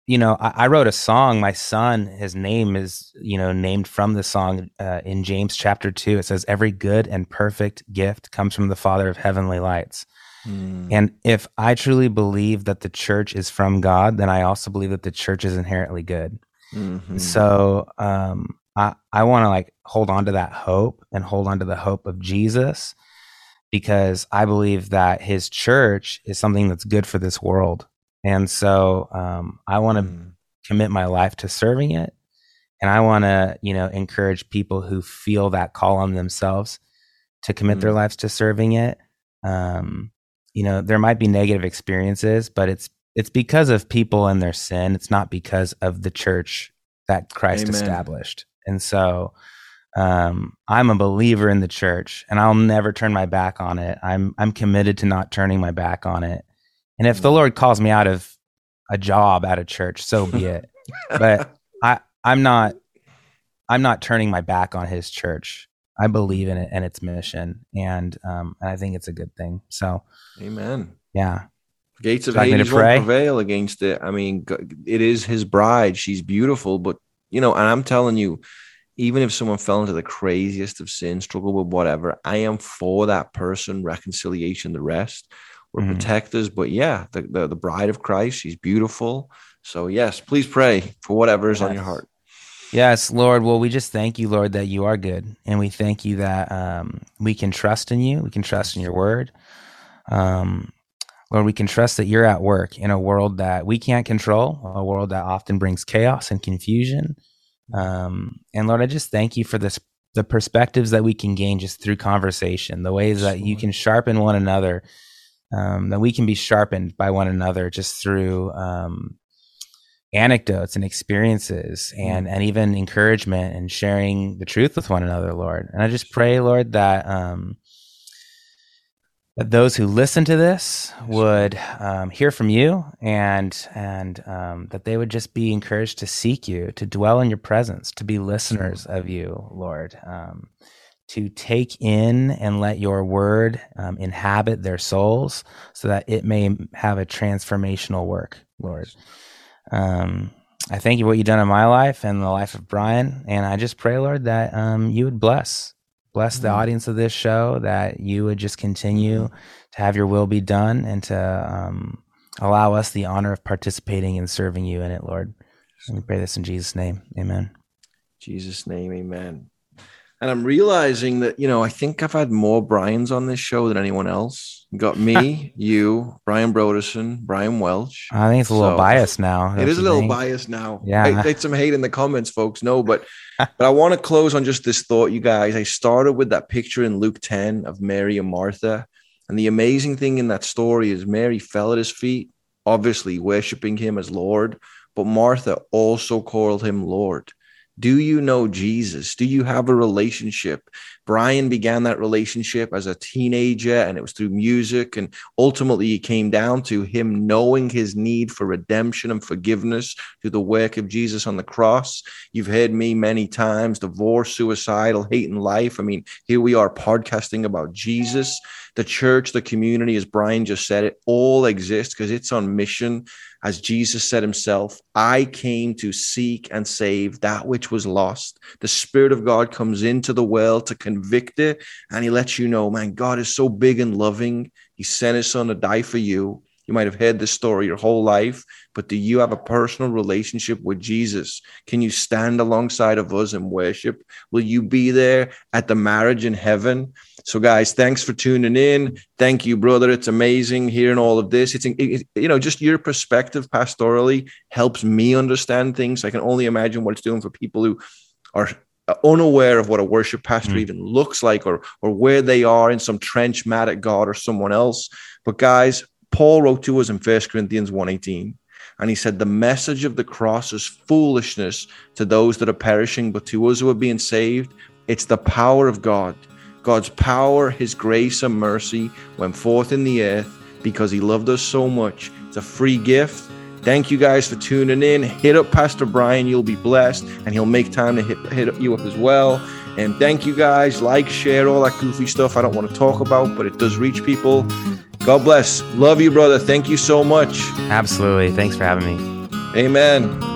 you know, I, I wrote a song. My son, his name is, you know, named from the song uh, in James chapter two. It says, "Every good and perfect gift comes from the Father of heavenly lights." Hmm. And if I truly believe that the church is from God, then I also believe that the church is inherently good. Mhm. So um, I I want to like hold on to that hope and hold on to the hope of Jesus because I believe that His church is something that's good for this world, and so um, I want to Hmm. commit my life to serving it, and I want to you know encourage people who feel that call on themselves to commit their Mm. lives to serving it. Um, you know, there might be negative experiences, but it's it's because of people and their sin. It's not because of the church that Christ Amen. established. And so um, I'm a believer in the church and I'll never turn my back on it. I'm I'm committed to not turning my back on it. And if the Mm. Lord calls me out of a job at a church, so be it. but I I'm not I'm not turning my back on his church. I believe in it and its mission, and um, and I think it's a good thing. So Amen. yeah, Gates of Would you like me to Hades won't prevail against it. I mean, it is his bride. She's beautiful, but you know, and I'm telling you, even if someone fell into the craziest of sin, struggle with whatever, I am for that person, reconciliation, the rest. We're Mhm. protectors, but yeah, the, the the bride of Christ, she's beautiful. So yes, please pray for whatever is on your heart. yes, Lord. Well, we just thank you, Lord, that you are good, and we thank you that um, we can trust in you. We can trust in your word. Um, Lord, we can trust that you're at work in a world that we can't control, a world that often brings chaos and confusion. Um, and Lord, I just thank you for this the perspectives that we can gain just through conversation, the ways that you can sharpen one another um, that we can be sharpened by one another just through um, anecdotes and experiences and, and even encouragement and sharing the truth with one another, Lord. And I just pray, Lord, that um, that those who listen to this would um, hear from you and and um, that they would just be encouraged to seek you to dwell in your presence to be listeners of you lord. Um, to take in and let your word um, inhabit their souls so that it may have a transformational work lord um, i thank you for what you've done in my life and the life of brian and i just pray lord that um, you would bless bless the mm-hmm. audience of this show that you would just continue to have your will be done and to um, allow us the honor of participating and serving you in it, Lord. And we pray this in Jesus' name. Amen. Jesus' name, amen. And I'm realizing that, you know, I think I've had more Brian's on this show than anyone else. You got me, you, Brian Brodersen, Brian Welch. I think it's a little so, biased now. It is a little think? biased now. Yeah. I, some hate in the comments, folks. No, but but I want to close on just this thought, you guys. I started with that picture in Luke 10 of Mary and Martha. And the amazing thing in that story is Mary fell at his feet, obviously worshiping him as Lord, but Martha also called him Lord. Do you know Jesus? Do you have a relationship? Brian began that relationship as a teenager, and it was through music. And ultimately, it came down to him knowing his need for redemption and forgiveness through the work of Jesus on the cross. You've heard me many times divorce, suicidal, hating life. I mean, here we are podcasting about Jesus. The church, the community, as Brian just said, it all exists because it's on mission as Jesus said himself, I came to seek and save that which was lost. The Spirit of God comes into the world to convict it, and He lets you know, man, God is so big and loving. He sent His Son to die for you. You might have heard this story your whole life, but do you have a personal relationship with Jesus? Can you stand alongside of us and worship? Will you be there at the marriage in heaven? So, guys, thanks for tuning in. Thank you, brother. It's amazing hearing all of this. It's, it, you know, just your perspective pastorally helps me understand things. I can only imagine what it's doing for people who are unaware of what a worship pastor mm. even looks like or or where they are in some trench mad at God or someone else. But guys, Paul wrote to us in First Corinthians 1:18 and he said the message of the cross is foolishness to those that are perishing but to us who are being saved it's the power of God God's power, His grace and mercy went forth in the earth because He loved us so much. It's a free gift. Thank you guys for tuning in. Hit up Pastor Brian. You'll be blessed, and he'll make time to hit, hit you up as well. And thank you guys. Like, share, all that goofy stuff I don't want to talk about, but it does reach people. God bless. Love you, brother. Thank you so much. Absolutely. Thanks for having me. Amen.